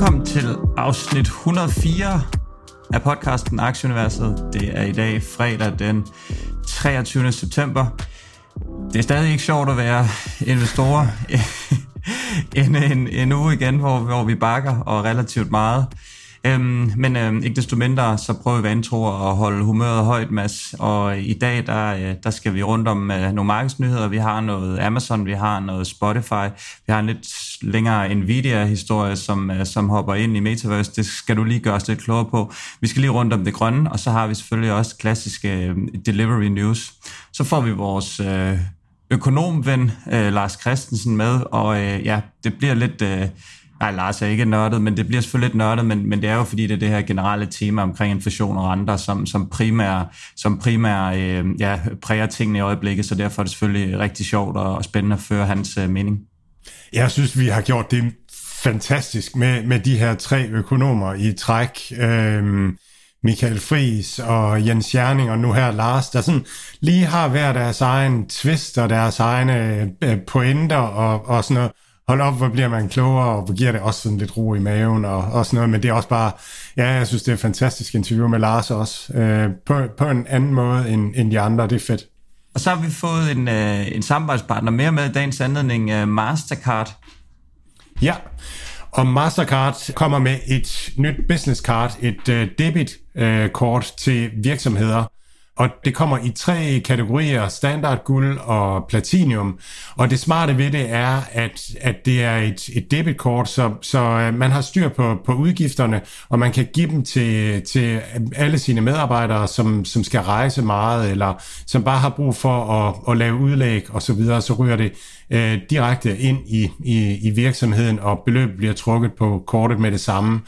Velkommen til afsnit 104 af podcasten Aktieuniverset. Det er i dag fredag den 23. september. Det er stadig ikke sjovt at være investorer en, en, en uge igen, hvor, hvor vi bakker og relativt meget. Øhm, men øhm, ikke desto mindre, så prøver vi vantro at holde humøret højt, Mads. Og i dag, der, øh, der skal vi rundt om øh, nogle markedsnyheder. Vi har noget Amazon, vi har noget Spotify, vi har en lidt længere Nvidia-historie, som, øh, som hopper ind i Metaverse. Det skal du lige gøre os lidt klogere på. Vi skal lige rundt om det grønne, og så har vi selvfølgelig også klassiske øh, delivery news. Så får vi vores... Øh, økonomven øh, Lars Christensen med, og øh, ja, det bliver lidt... Øh, Nej, Lars er ikke nørdet, men det bliver selvfølgelig lidt nørdet, men, men det er jo fordi, det er det her generelle tema omkring inflation og renter, som, som primær, som primær øh, ja, præger tingene i øjeblikket, så derfor er det selvfølgelig rigtig sjovt og, og spændende at føre hans øh, mening. Jeg synes, vi har gjort det fantastisk med, med de her tre økonomer i træk. Øh, Michael Fris og Jens Jerning og nu her Lars, der sådan lige har hver deres egen twist og deres egne øh, pointer og, og sådan noget hold op, hvor bliver man klogere, og hvor giver det også sådan lidt ro i maven og, og sådan noget, men det er også bare, ja, jeg synes, det er et fantastisk interview med Lars også, øh, på, på en anden måde end, end de andre, det er fedt. Og så har vi fået en, øh, en samarbejdspartner mere med i dagens anledning, øh, Mastercard. Ja, og Mastercard kommer med et nyt business card, et uh, debitkort uh, til virksomheder, og det kommer i tre kategorier, standard, guld og platinum. Og det smarte ved det er, at, at det er et, et debitkort, så, så øh, man har styr på, på udgifterne, og man kan give dem til, til alle sine medarbejdere, som, som skal rejse meget, eller som bare har brug for at, at lave udlæg osv., så, videre, så ryger det øh, direkte ind i, i, i virksomheden, og beløbet bliver trukket på kortet med det samme.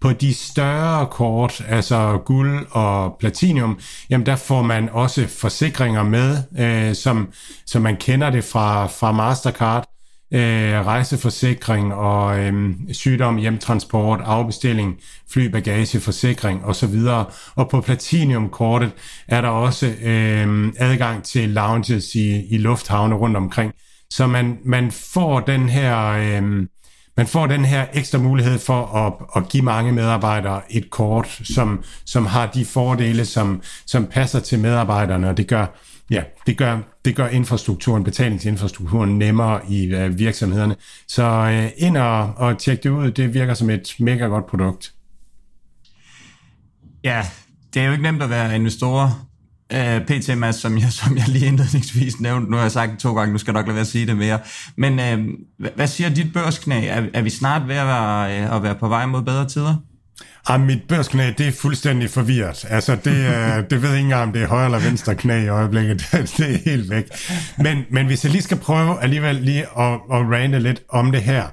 På de større kort, altså guld og platinum, jamen der får man også forsikringer med, øh, som, som man kender det fra, fra Mastercard, øh, rejseforsikring og øh, sygdom, hjemtransport, afbestilling, flybagageforsikring osv. Og på Platinum-kortet er der også øh, adgang til lounges i, i lufthavne rundt omkring. Så man, man får den her... Øh, man får den her ekstra mulighed for at, at give mange medarbejdere et kort, som, som har de fordele, som, som passer til medarbejderne, og det gør, ja, det gør, det gør infrastrukturen, betalingsinfrastrukturen nemmere i øh, virksomhederne. Så øh, ind og, og tjek det ud, det virker som et mega godt produkt. Ja, det er jo ikke nemt at være investor Øh, uh, PT Mads, som jeg, som jeg lige indledningsvis nævnte, nu har jeg sagt det to gange, nu skal jeg nok lade være at sige det mere. Men øh, hvad siger dit børsknæ? Er, er vi snart ved at være, uh, at være på vej mod bedre tider? Ah, mit børsknæ, det er fuldstændig forvirret. Altså, det, er, det ved ikke engang, om det er højre eller venstre knæ i øjeblikket. det er helt væk. Men, men hvis jeg lige skal prøve alligevel lige at, at rande lidt om det her,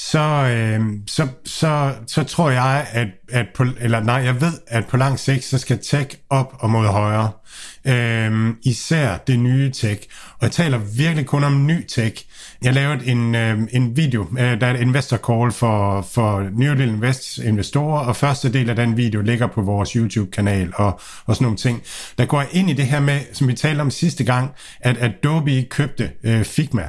så, øh, så, så, så tror jeg, at, at på, eller nej, jeg ved, at på lang sigt, så skal tech op og mod højre. Øh, især det nye tech. Og jeg taler virkelig kun om ny tech. Jeg lavede en, øh, en video, øh, der er et investor call for, for New Deal Invest investorer, og første del af den video ligger på vores YouTube-kanal og, og sådan nogle ting. Der går jeg ind i det her med, som vi talte om sidste gang, at Adobe købte øh, Figma.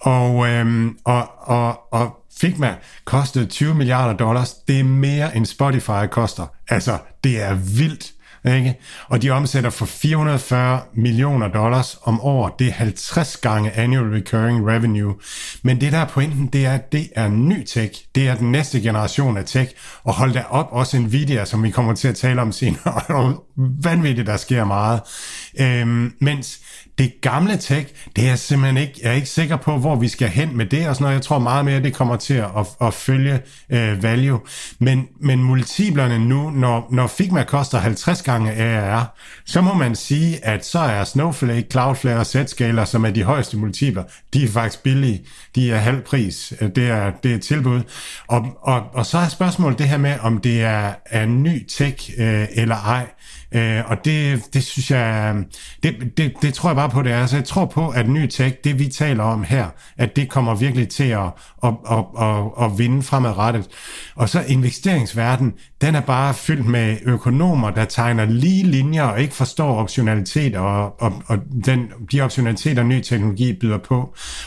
Og, øhm, og, og, og Figma kostede 20 milliarder dollars. Det er mere end Spotify koster. Altså, det er vildt. Ikke? Og de omsætter for 440 millioner dollars om året. Det er 50 gange annual recurring revenue. Men det der er pointen, det er, at det er ny tech. Det er den næste generation af tech. Og hold da op, også Nvidia, som vi kommer til at tale om senere. vanvittigt, der sker meget. Øhm, mens det gamle tech, det er jeg simpelthen ikke, jeg er ikke sikker på, hvor vi skal hen med det og sådan noget. Jeg tror meget mere, det kommer til at, at, følge øh, value. Men, men multiplerne nu, når, når Figma koster 50 gange ARR, så må man sige, at så er Snowflake, Cloudflare og Zscaler, som er de højeste multipler, de er faktisk billige. De er halv pris. Det er, det er et tilbud. Og, og, og så er spørgsmålet det her med, om det er, er ny tech øh, eller ej. Øh, og det, det synes jeg, det, det, det tror jeg bare på, det er. Altså, jeg tror på, at ny tech, det vi taler om her, at det kommer virkelig til at, at, at, at, at vinde fremadrettet. Og så investeringsverden, den er bare fyldt med økonomer, der tegner lige linjer og ikke forstår optionalitet og, og, og den, de optionaliteter, ny teknologi byder på.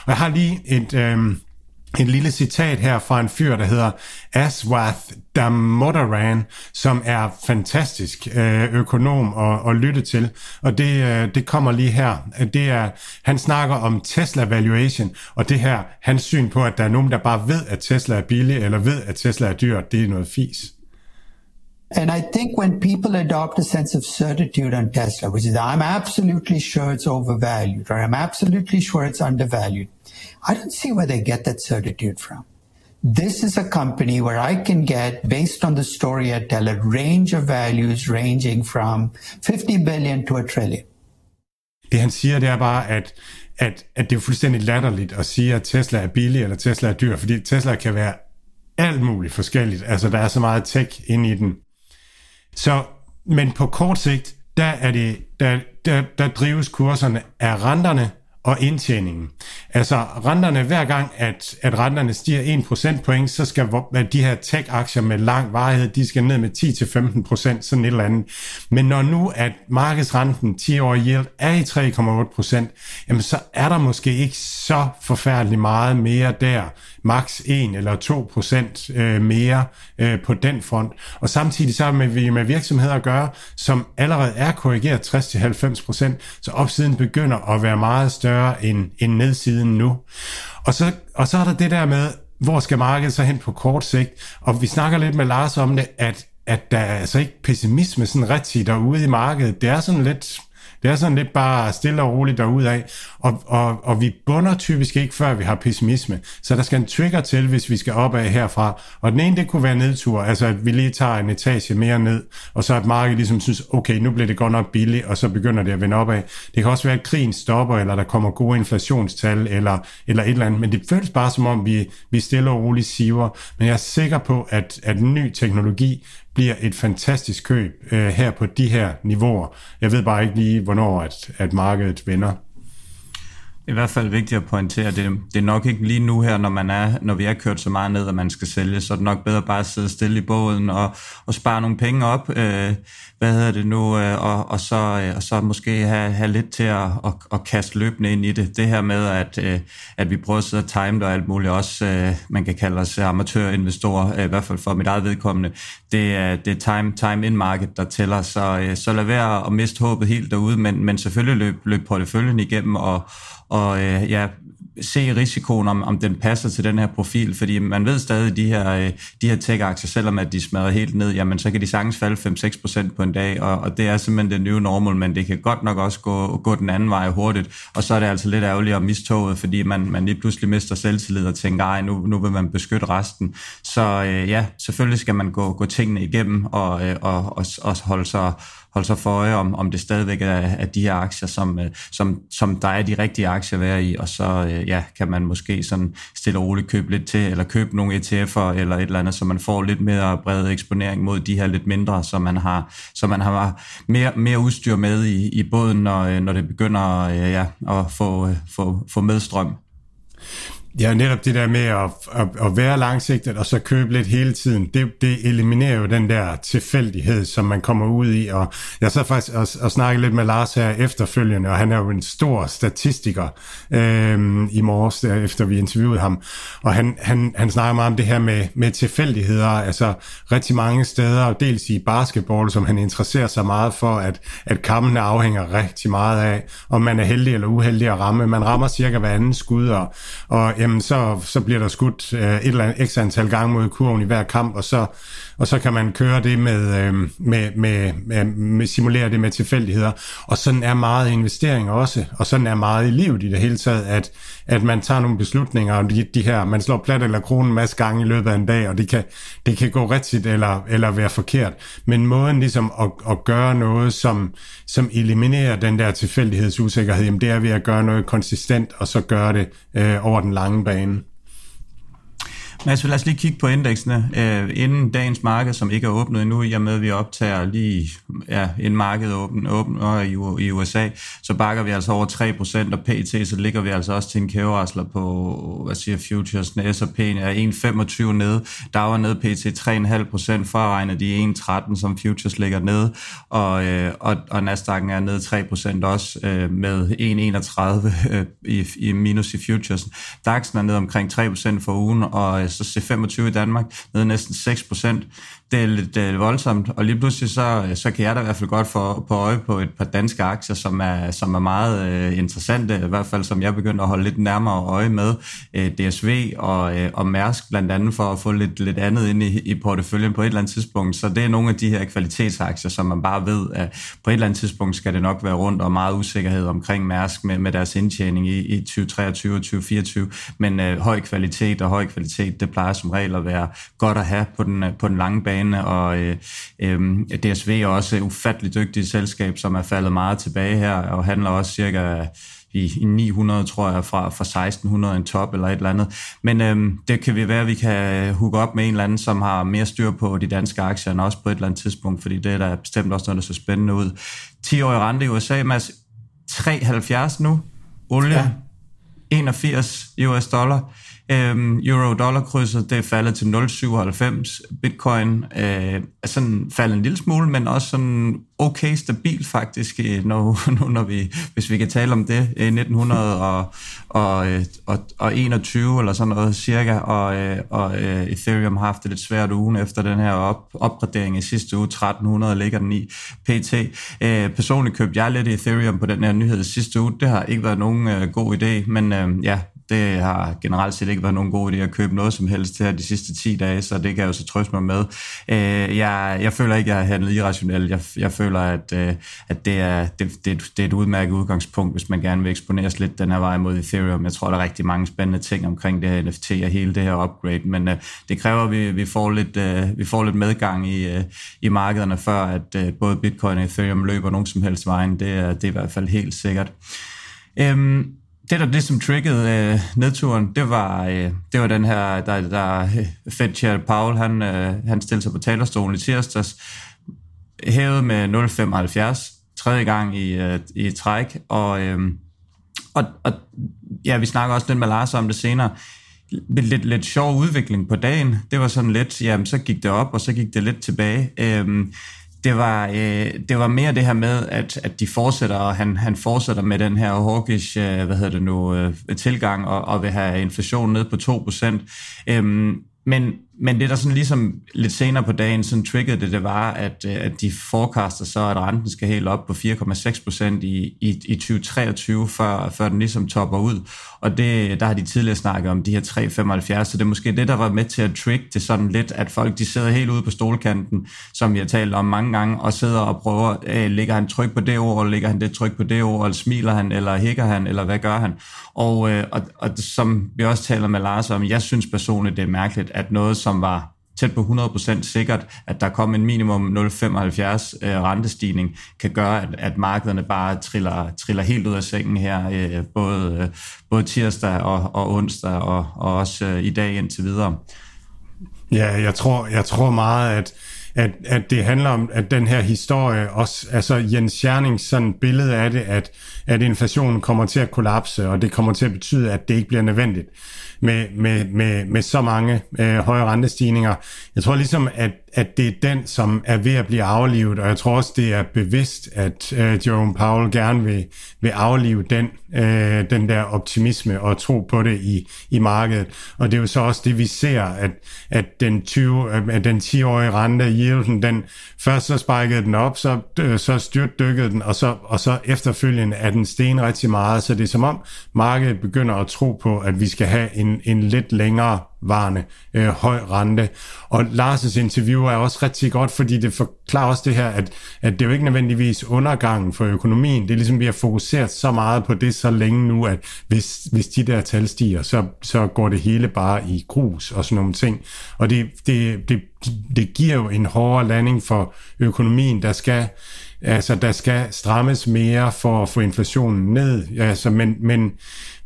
Og jeg har lige et... Øh, en lille citat her fra en fyr, der hedder Aswath Damodaran, som er fantastisk øh, økonom at, at lytte til. Og det, øh, det kommer lige her. Det er, han snakker om Tesla valuation, og det her, hans syn på, at der er nogen, der bare ved, at Tesla er billig, eller ved, at Tesla er dyr, det er noget fis. And I think when people adopt a sense of certitude on Tesla, which is I'm absolutely sure it's overvalued or I'm absolutely sure it's undervalued, I don't see where they get that certitude from. This is a company where I can get, based on the story I tell, a range of values ranging from 50 billion to a trillion. Det han siger, det er bare, at, at, at det er fuldstændig latterligt at sige, at Tesla er billig eller Tesla er dyr, fordi Tesla kan være alt muligt forskelligt. Altså, der er så meget tech inde i den. Så, men på kort sigt, der, er det, der, der, der drives kurserne af renterne og indtjeningen. Altså renterne, hver gang at, at renterne stiger 1 procentpoint, så skal de her tech-aktier med lang varighed, de skal ned med 10-15 procent, sådan et eller andet. Men når nu at markedsrenten 10 år yield er i 3,8 procent, jamen så er der måske ikke så forfærdeligt meget mere der, maks 1 eller 2 procent øh, mere øh, på den front. Og samtidig så har vi med virksomheder at gøre, som allerede er korrigeret 60-90 procent, så opsiden begynder at være meget større end, end nedsiden nu. Og så, og så er der det der med, hvor skal markedet så hen på kort sigt? Og vi snakker lidt med Lars om det, at, at der er altså ikke pessimisme sådan rigtigt derude i markedet. Det er sådan lidt det er sådan lidt bare stille og roligt af, og, og, og vi bunder typisk ikke, før vi har pessimisme. Så der skal en trigger til, hvis vi skal opad herfra. Og den ene, det kunne være nedtur, altså at vi lige tager en etage mere ned, og så at markedet ligesom synes, okay, nu bliver det godt nok billigt, og så begynder det at vende opad. Det kan også være, at krigen stopper, eller der kommer gode inflationstal, eller, eller et eller andet, men det føles bare som om, vi, vi stille og roligt siver. Men jeg er sikker på, at, at ny teknologi bliver et fantastisk køb øh, her på de her niveauer. Jeg ved bare ikke lige, hvornår at, at markedet vender. Det er i hvert fald vigtigt at pointere, at det, det er nok ikke lige nu her, når, man er, når vi er kørt så meget ned, at man skal sælge, så er det nok bedre bare at sidde stille i båden og, og spare nogle penge op, øh, hvad hedder det nu, øh, og, og, så, øh, og så måske have, have lidt til at, at, at kaste løbende ind i det. Det her med, at, øh, at vi prøver at sidde og time det og alt muligt, også øh, man kan kalde os amatørinvestorer, øh, i hvert fald for mit eget vedkommende, det er, det er time, time in market, der tæller, så, øh, så lad være at miste håbet helt derude, men, men selvfølgelig løb, løb porteføljen igennem og, og øh, ja, se risikoen, om, om den passer til den her profil, fordi man ved stadig, de her, øh, de her tech-aktier, selvom at de smadrer helt ned, jamen så kan de sagtens falde 5-6% på en dag, og, og det er simpelthen det nye normal, men det kan godt nok også gå, gå den anden vej hurtigt, og så er det altså lidt ærgerligt at mistoget, fordi man, man lige pludselig mister selvtillid og tænker, ej, nu, nu vil man beskytte resten. Så øh, ja, selvfølgelig skal man gå, gå tingene igennem og, øh, og, og, og holde sig holde sig for øje, om, om det stadigvæk er, er de her aktier, som, øh, som, som der er de rigtige aktier at være i, og så øh, ja, kan man måske sådan stille og roligt købe lidt til, eller købe nogle ETF'er eller et eller andet, så man får lidt mere bred eksponering mod de her lidt mindre, så man har, så man har mere, mere udstyr med i, i båden, når, øh, når det begynder ja, at få, få, få medstrøm. Ja, netop det der med at, at, at være langsigtet og så købe lidt hele tiden, det, det eliminerer jo den der tilfældighed, som man kommer ud i. Og jeg så faktisk og, og snakke lidt med Lars her efterfølgende, og han er jo en stor statistiker øh, i morges, efter vi interviewede ham. Og han, han, han snakker meget om det her med, med tilfældigheder, altså rigtig mange steder, dels i basketball, som han interesserer sig meget for, at, at kampene afhænger rigtig meget af, om man er heldig eller uheldig at ramme. Man rammer cirka hver anden skud, og, og jamen så, så bliver der skudt øh, et eller andet x antal gange mod kurven i hver kamp, og så, og så kan man køre det med, øh, med, med, med, med, simulere det med tilfældigheder. Og sådan er meget investering også, og sådan er meget i livet i det hele taget, at, at man tager nogle beslutninger, og de, de her, man slår plat eller kronen en masse gange i løbet af en dag, og det kan, det kan gå rigtigt eller, eller være forkert. Men måden ligesom at, at gøre noget, som, som eliminerer den der tilfældighedsusikkerhed, jamen det er ved at gøre noget konsistent, og så gøre det øh, over den lange bane. Mads, altså, lad os lige kigge på indeksene. Øh, inden dagens marked, som ikke er åbnet endnu, i og med at vi optager lige ja, en marked åben, åbner i, i USA, så bakker vi altså over 3%, og PT, så ligger vi altså også til en kæverasler på, hvad siger futures, S&P er 1,25 nede, der var nede PT 3,5% fra de 1,13, som futures ligger nede, og, øh, og, og Nasdaq'en er nede 3% også øh, med 1,31 øh, i, i minus i futures. DAX'en er nede omkring 3% for ugen, og øh, så C25 i Danmark nede næsten 6 procent det er lidt det er voldsomt, og lige pludselig så, øh, så kan jeg da i hvert fald godt få på øje på et par danske aktier, som er, som er meget øh, interessante, i hvert fald som jeg begynder at holde lidt nærmere øje med, øh, DSV og, øh, og Mærsk blandt andet, for at få lidt, lidt andet ind i, i porteføljen på et eller andet tidspunkt. Så det er nogle af de her kvalitetsaktier, som man bare ved, at på et eller andet tidspunkt skal det nok være rundt, og meget usikkerhed omkring Mærsk med, med deres indtjening i, i 2023 og 2024, men øh, høj kvalitet og høj kvalitet, det plejer som regel at være godt at have på den, øh, på den lange bane bane, og øh, øh, DSV er også et ufattelig dygtigt selskab, som er faldet meget tilbage her, og handler også cirka i, i 900, tror jeg, fra, fra 1600 en top eller et eller andet. Men øhm, det kan vi være, at vi kan hooke op med en eller anden, som har mere styr på de danske aktier, end også på et eller andet tidspunkt, fordi det er da bestemt også noget, der ser spændende ud. 10-årig rente i USA, Mads, 3,70 nu. Olie, ja. 81 US dollar. Øhm, Euro-dollar-krydset det er faldet til 0,97. Bitcoin øh, er sådan faldet en lille smule, men også sådan okay stabil faktisk, øh, når, nu, når vi, hvis vi kan tale om det, øh, 1921 øh, eller sådan noget cirka, og, og øh, Ethereum har haft det lidt svært ugen efter den her op, opgradering i sidste uge, 1300 ligger den i pt. Øh, personligt købte jeg lidt Ethereum på den her nyhed sidste uge, det har ikke været nogen god idé, men ja, det har generelt set ikke været nogen god idé at købe noget som helst her de sidste 10 dage, så det kan jeg jo så trøste mig med. Øh, jeg, jeg føler ikke, at jeg har handlet irrationelt. Jeg, jeg føler, at, øh, at det, er, det, det, det er et udmærket udgangspunkt, hvis man gerne vil eksponeres lidt den her vej mod Ethereum. Jeg tror, der er rigtig mange spændende ting omkring det her NFT og hele det her upgrade, men øh, det kræver, at vi, vi, får lidt, øh, vi får lidt medgang i, øh, i markederne, før at øh, både Bitcoin og Ethereum løber nogen som helst vejen. Det er, det er i hvert fald helt sikkert. Øhm, det, der ligesom triggede øh, nedturen, det var, øh, det var den her, der, der øh, Fed Chair Paul, han, øh, han stillede sig på talerstolen i tirsdags, hævet med 0,75, tredje gang i, øh, i træk, og, øh, og, og ja, vi snakker også lidt med Lars om det senere, lidt, lidt sjov udvikling på dagen. Det var sådan lidt, jamen så gik det op, og så gik det lidt tilbage. Øh, det var, øh, det var mere det her med, at, at de fortsætter, og han, han fortsætter med den her hawkish, øh, hvad hedder det nu, øh, tilgang, og, og vil have inflation ned på 2%. Øhm, men, men det, der sådan ligesom lidt senere på dagen sådan triggede det, det var, at, øh, at de forecaster så, at renten skal helt op på 4,6 procent i, i, i 2023, før, før den ligesom topper ud. Og det, der har de tidligere snakket om de her 3,75, så det er måske det, der var med til at trick det sådan lidt, at folk de sidder helt ude på stolkanten, som vi har talt om mange gange, og sidder og prøver, øh, ligger han tryk på det ord, eller ligger han det tryk på det ord, eller smiler han, eller hækker han, eller hvad gør han? Og, øh, og, og som vi også taler med Lars om, jeg synes personligt, det er mærkeligt, at noget, som var tæt på 100% sikkert, at der kom en minimum 0,75 øh, rentestigning, kan gøre, at, at markederne bare triller, triller helt ud af sengen her, øh, både, øh, både tirsdag og, og onsdag, og, og også øh, i dag indtil videre. Ja, jeg tror, jeg tror meget, at, at, at det handler om, at den her historie også, altså Jens Schernings sådan billede af det, at, at inflationen kommer til at kollapse, og det kommer til at betyde, at det ikke bliver nødvendigt med, med, med, med så mange øh, høje rentestigninger. Jeg tror ligesom, at, at det er den, som er ved at blive aflivet, og jeg tror også, det er bevidst, at øh, Jerome Powell gerne vil, vil aflive den, øh, den der optimisme og tro på det i, i markedet. Og det er jo så også det, vi ser, at, at den, 20, øh, at den 10-årige rente, yielden, den, først så spikede den op, så, øh, så styrtdykkede den, og så, og så efterfølgende er den sten rigtig meget. Så det er som om, markedet begynder at tro på, at vi skal have en en, en lidt længere varende øh, høj rente. Og Lars' interview er også rigtig godt, fordi det forklarer også det her, at, at det er jo ikke nødvendigvis undergangen for økonomien. Det er ligesom, vi har fokuseret så meget på det så længe nu, at hvis, hvis de der tal stiger, så, så går det hele bare i grus og sådan nogle ting. Og det, det, det, det giver jo en hårdere landing for økonomien, der skal Altså, der skal strammes mere for at få inflationen ned, altså, men, men,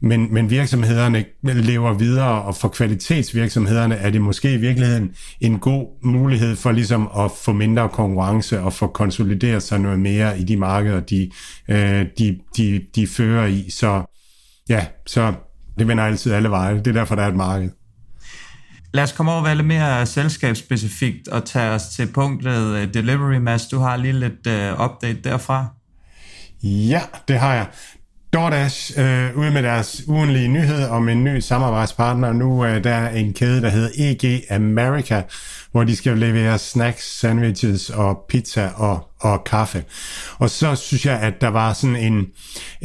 men, men virksomhederne lever videre, og for kvalitetsvirksomhederne er det måske i virkeligheden en god mulighed for ligesom at få mindre konkurrence og få konsolideret sig noget mere i de markeder, de, øh, de, de, de fører i. Så ja, så det vender altid alle veje. Det er derfor, der er et marked. Lad os komme over og være lidt mere selskabsspecifikt og tage os til punktet uh, Delivery Mass. Du har lige lidt uh, update derfra. Ja, det har jeg. DoorDash øh, ude med deres ugenlige nyhed om en ny samarbejdspartner. Nu øh, der er en kæde, der hedder EG America, hvor de skal levere snacks, sandwiches og pizza og, og kaffe. Og så synes jeg, at der var sådan en,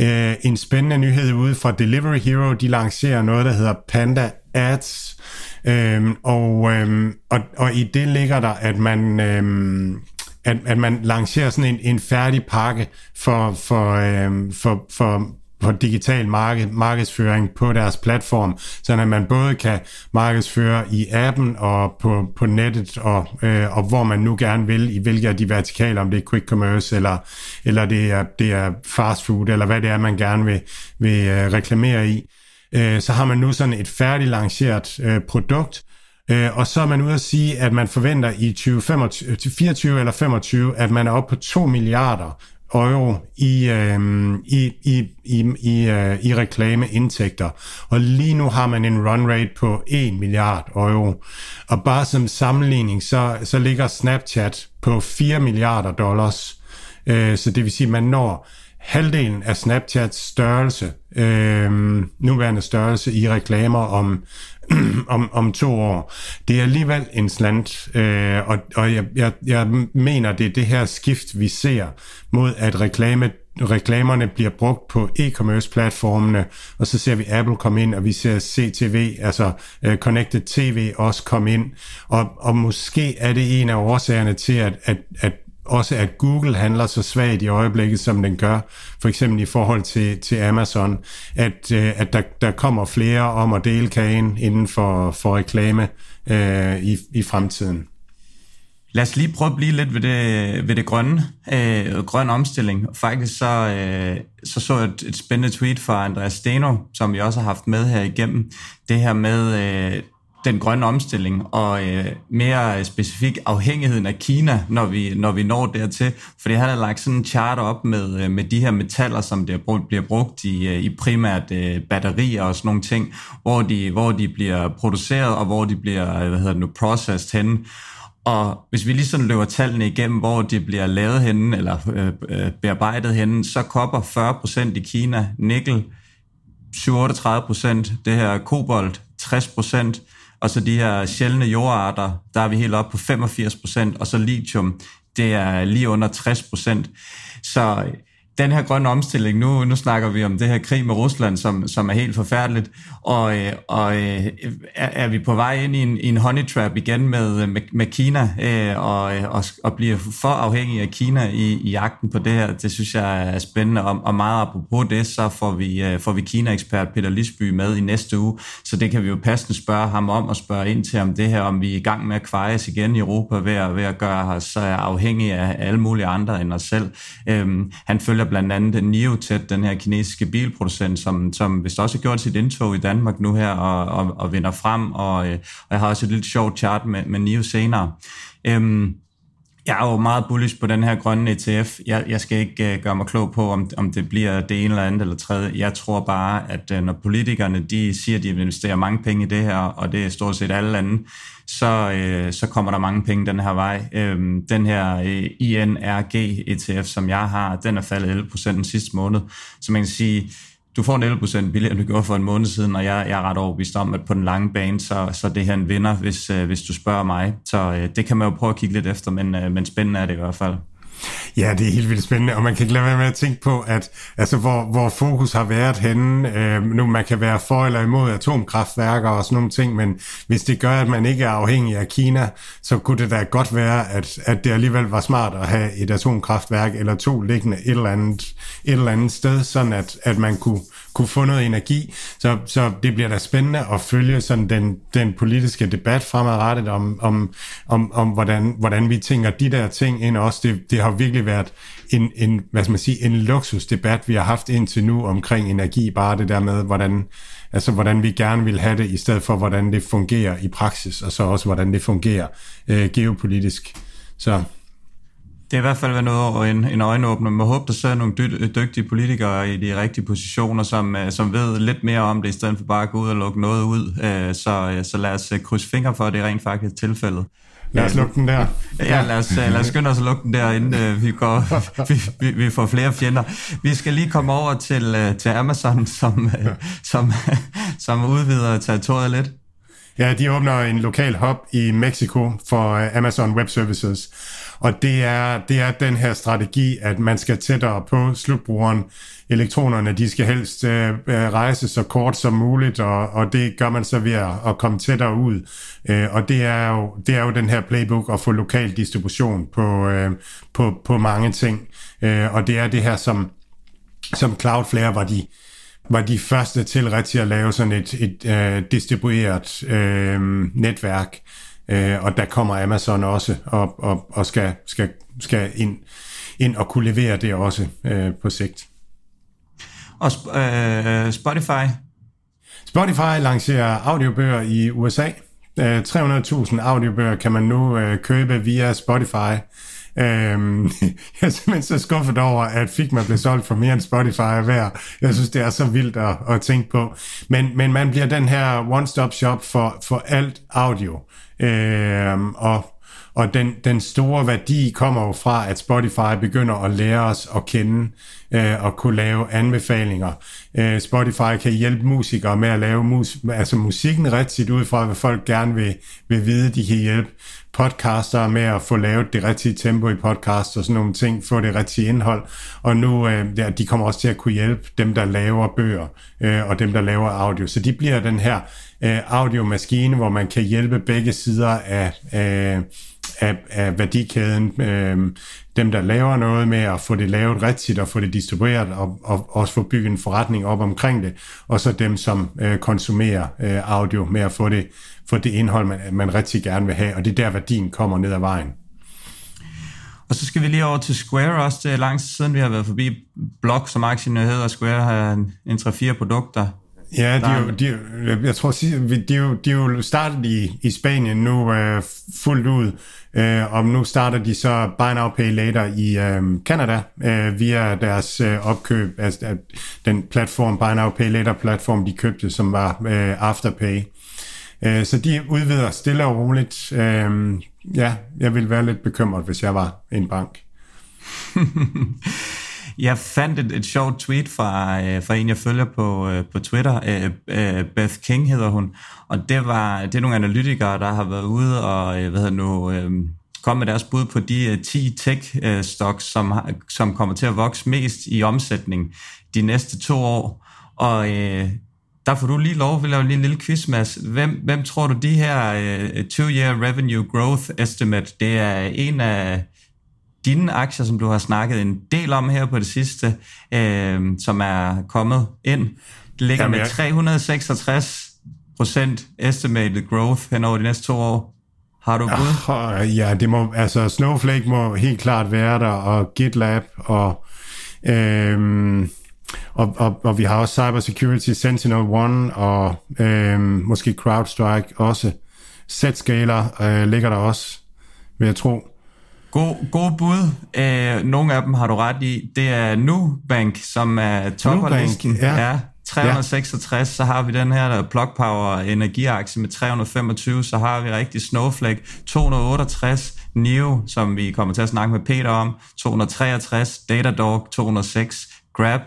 øh, en spændende nyhed ude fra Delivery Hero. De lancerer noget, der hedder Panda Ads, Øhm, og, øhm, og, og i det ligger der, at man, øhm, at, at man lancerer sådan en, en færdig pakke for, for, øhm, for, for, for digital marked, markedsføring på deres platform, så at man både kan markedsføre i appen og på, på nettet, og, øh, og hvor man nu gerne vil, i hvilke af de vertikaler, om det er quick commerce, eller, eller det, er, det er fast food, eller hvad det er, man gerne vil, vil øh, reklamere i. Øh, så har man nu sådan et færdigt lanceret øh, produkt, øh, og så er man ude at sige, at man forventer i 2024 eller 25, at man er oppe på 2 milliarder euro i, øh, i, i, i, i, øh, i reklameindtægter. Og lige nu har man en run rate på 1 milliard euro. Og bare som sammenligning, så, så ligger Snapchat på 4 milliarder dollars. Øh, så det vil sige, at man når halvdelen af Snapchats størrelse, øh, nuværende størrelse i reklamer om, om, om to år. Det er alligevel en slant, øh, og, og jeg, jeg, jeg mener, det er det her skift, vi ser mod, at reklame reklamerne bliver brugt på e-commerce platformene, og så ser vi Apple komme ind, og vi ser CTV, altså uh, Connected TV også komme ind, og, og måske er det en af årsagerne til, at, at, at også at Google handler så svagt i øjeblikket, som den gør, for eksempel i forhold til, til Amazon, at, øh, at der, der kommer flere om at dele kagen inden for, for reklame øh, i, i fremtiden. Lad os lige prøve at blive lidt ved det, ved det grønne, øh, grøn omstilling. Faktisk så, øh, så så et, et spændende tweet fra Andreas Steno, som vi også har haft med her igennem. Det her med øh, den grønne omstilling, og øh, mere specifikt afhængigheden af Kina, når vi, når vi når dertil. Fordi han har lagt sådan en chart op med, øh, med de her metaller, som der brugt, bliver brugt i, øh, i primært øh, batterier og sådan nogle ting, hvor de, hvor de bliver produceret, og hvor de bliver øh, hvad hedder det nu, processed hen. Og hvis vi lige sådan løber tallene igennem, hvor de bliver lavet henne, eller øh, øh bearbejdet henne, så kopper 40% i Kina, nikkel 37%, det her kobolt 60%, og så de her sjældne jordarter, der er vi helt op på 85 procent, og så lithium, det er lige under 60 procent. Så den her grønne omstilling, nu, nu snakker vi om det her krig med Rusland, som, som er helt forfærdeligt, og, øh, og øh, er, er vi på vej ind i en, i en honey trap igen med, med, med Kina, øh, og, og, og bliver for afhængige af Kina i, i jagten på det her, det synes jeg er spændende, og, og meget apropos det, så får vi, får vi Kina-ekspert Peter Lisby med i næste uge, så det kan vi jo passende spørge ham om, og spørge ind til om det her, om vi er i gang med at kvejes igen i Europa ved at, ved at gøre os afhængige af alle mulige andre end os selv. Øhm, han følger følger blandt andet Neotet, den her kinesiske bilproducent, som, som vist også har gjort sit indtog i Danmark nu her og, og, og vinder frem, og, øh, og jeg har også et lidt sjovt chart med, med Neo senere. Øhm, jeg er jo meget bullish på den her grønne ETF. Jeg, jeg skal ikke uh, gøre mig klog på, om, om det bliver det ene eller andet eller tredje. Jeg tror bare, at uh, når politikerne de siger, at de vil investere mange penge i det her, og det er stort set alle lande, så, øh, så kommer der mange penge den her vej. Øhm, den her øh, INRG ETF, som jeg har, den er faldet 11% den sidste måned. Så man kan sige, du får en 11% billigere, end du gjorde for en måned siden, og jeg, jeg er ret overbevist om, at på den lange bane, så, så det her en vinder, hvis, øh, hvis du spørger mig. Så øh, det kan man jo prøve at kigge lidt efter, men, øh, men spændende er det i hvert fald. Ja, det er helt vildt spændende, og man kan ikke lade være med at tænke på, at altså, hvor, hvor fokus har været henne. Øh, nu man kan være for eller imod atomkraftværker og sådan nogle ting, men hvis det gør, at man ikke er afhængig af Kina, så kunne det da godt være, at, at det alligevel var smart at have et atomkraftværk eller to liggende et eller andet, et eller andet sted, sådan at, at man kunne, kunne få noget energi. Så, så det bliver da spændende at følge sådan den, den politiske debat fremadrettet om, om, om, om hvordan, hvordan vi tænker de der ting ind også. Det, det har virkelig været en, en, hvad skal man sige, en luksusdebat, vi har haft indtil nu omkring energi, bare det der med, hvordan, altså, hvordan vi gerne vil have det, i stedet for, hvordan det fungerer i praksis, og så også, hvordan det fungerer øh, geopolitisk. Så det er i hvert fald været noget en, en øjenåbner. Man håber, der sidder nogle dy- dygtige politikere i de rigtige positioner, som, øh, som ved lidt mere om det, i stedet for bare at gå ud og lukke noget ud. Øh, så, øh, så lad os krydse fingre for, at det er rent faktisk tilfældet. Lad os lukke den der. Ja, lad os, lad os skynde os at lukke den der, inden vi, går, vi, vi, vi får flere fjender. Vi skal lige komme over til, til Amazon, som, som, som udvider territoriet lidt. Ja, de åbner en lokal hub i Mexico for Amazon Web Services. Og det er, det er den her strategi, at man skal tættere på slutbrugeren. Elektronerne, de skal helst øh, øh, rejse så kort som muligt, og, og det gør man så ved at, at komme tættere ud. Øh, og det er, jo, det er jo den her playbook at få lokal distribution på, øh, på, på mange ting. Øh, og det er det her, som, som Cloudflare var de, var de første til rigtig at lave sådan et, et øh, distribueret øh, netværk. Øh, og der kommer Amazon også og, og, og skal, skal, skal ind, ind og kunne levere det også øh, på sigt. Og øh, Spotify? Spotify lancerer audiobøger i USA. Øh, 300.000 audiobøger kan man nu øh, købe via Spotify. Øhm, jeg er simpelthen så skuffet over, at Figma blev solgt for mere end Spotify hver. Jeg synes, det er så vildt at, at tænke på. Men, men man bliver den her one-stop shop for, for alt audio. Øhm, og og den, den store værdi kommer jo fra, at Spotify begynder at lære os at kende øh, og kunne lave anbefalinger. Øh, Spotify kan hjælpe musikere med at lave mus, altså musikken rigtigt ud fra, hvad folk gerne vil, vil vide. De kan hjælpe podcaster med at få lavet det rigtige tempo i podcast og sådan nogle ting, få det rigtige indhold. Og nu, øh, ja, de kommer også til at kunne hjælpe dem, der laver bøger øh, og dem, der laver audio. Så de bliver den her øh, audiomaskine, hvor man kan hjælpe begge sider af, af, af, af værdikæden. Øh, dem, der laver noget med at få det lavet rigtigt og få det distribueret og, og også få bygget en forretning op omkring det. Og så dem, som øh, konsumerer øh, audio med at få det, få det indhold, man, man rigtig gerne vil have. Og det er der, værdien kommer ned ad vejen. Og så skal vi lige over til Square også. Det er lang tid siden, vi har været forbi Block, som aktien hedder. Square har en, en 3-4 produkter. Ja, de jo, de, jeg tror, de, de, de er jo startet i, i Spanien nu uh, fuldt ud, uh, og nu starter de så Buy Now Pay Later i um, Canada uh, via deres uh, opkøb, altså den platform, Buy Now Pay Later platform, de købte, som var uh, Afterpay. Uh, så de udvider stille og roligt. Uh, ja, jeg ville være lidt bekymret, hvis jeg var en bank. Jeg fandt et, et sjovt tweet fra, øh, fra en, jeg følger på, øh, på Twitter. Øh, øh, Beth King hedder hun. Og det, var, det er nogle analytikere, der har været ude og øh, hvad hedder nu, øh, kom med deres bud på de øh, 10 tech-stocks, øh, som, som kommer til at vokse mest i omsætning de næste to år. Og øh, der får du lige lov at lave lige en lille quiz, Mads. Hvem, hvem tror du, de her uh, two-year revenue growth estimate, det er en af dine aktier, som du har snakket en del om her på det sidste, øh, som er kommet ind. Det ligger Jamen, med 366 procent estimated growth hen over de næste to år. Har du bud? Oh, ja, det må, altså Snowflake må helt klart være der, og GitLab, og, øhm, og, og, og vi har også Cybersecurity, Sentinel-1, og øhm, måske CrowdStrike også. Z-scaler øh, ligger der også, vil jeg tro. God, god bud. Æh, nogle af dem har du ret i. Det er Nubank, som er top af listen. Ja. ja. 366, ja. så har vi den her der Plug Power energiaktie med 325, så har vi rigtig Snowflake 268, Neo, som vi kommer til at snakke med Peter om, 263, Datadog 206, Grab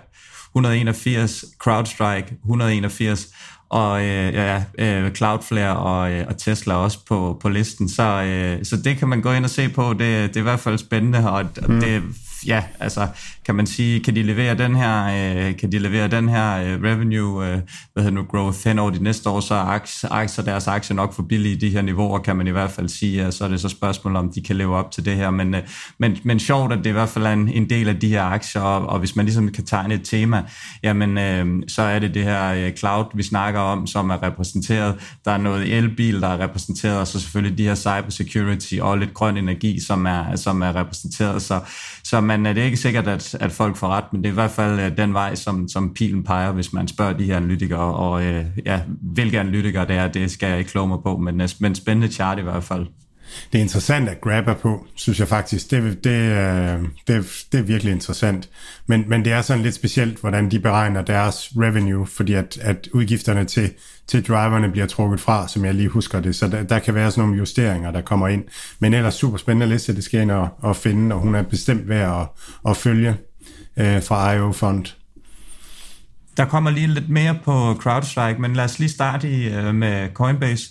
181, CrowdStrike 181, og øh, ja, øh, Cloudflare og, øh, og Tesla også på, på listen. Så, øh, så det kan man gå ind og se på. Det, det er i hvert fald spændende, og mm. det ja, altså kan man sige, kan de levere den her, øh, kan de levere den her øh, revenue, øh, hvad hedder nu, growth hen over de næste år, så er aktier, aktier, deres aktier nok for billige i de her niveauer, kan man i hvert fald sige, så er det så spørgsmål, om de kan leve op til det her, men, øh, men, men sjovt, at det i hvert fald er en, en del af de her aktier, og, og hvis man ligesom kan tegne et tema, jamen øh, så er det det her øh, cloud, vi snakker om, som er repræsenteret, der er noget elbil, der er repræsenteret, og så selvfølgelig de her cybersecurity og lidt grøn energi, som er, som er repræsenteret, så, så man, Øh, det er ikke sikkert, at, at folk får ret, men det er i hvert fald øh, den vej, som, som pilen peger, hvis man spørger de her analytikere, og øh, ja, hvilke analytikere det er, det skal jeg ikke kloge mig på, men, men spændende chart i hvert fald. Det er interessant at grabbe på, synes jeg faktisk. Det, det, øh, det, det er virkelig interessant. Men, men det er sådan lidt specielt, hvordan de beregner deres revenue, fordi at, at udgifterne til, til driverne bliver trukket fra, som jeg lige husker det. Så der, der kan være sådan nogle justeringer, der kommer ind. Men ellers super spændende liste, det skal ind og, og finde, og hun er bestemt værd at, at følge øh, fra IO Fund. Der kommer lige lidt mere på CrowdStrike, men lad os lige starte i, øh, med Coinbase.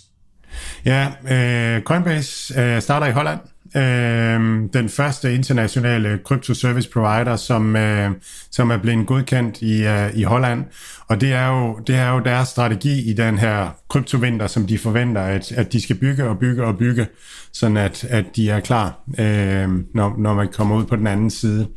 Ja, øh, Coinbase øh, starter i Holland. Øh, den første internationale crypto service provider, som, øh, som er blevet godkendt i, øh, i Holland. Og det er, jo, det er jo deres strategi i den her kryptovinter, som de forventer, at, at de skal bygge og bygge og bygge, sådan at, at de er klar, øh, når, når man kommer ud på den anden side.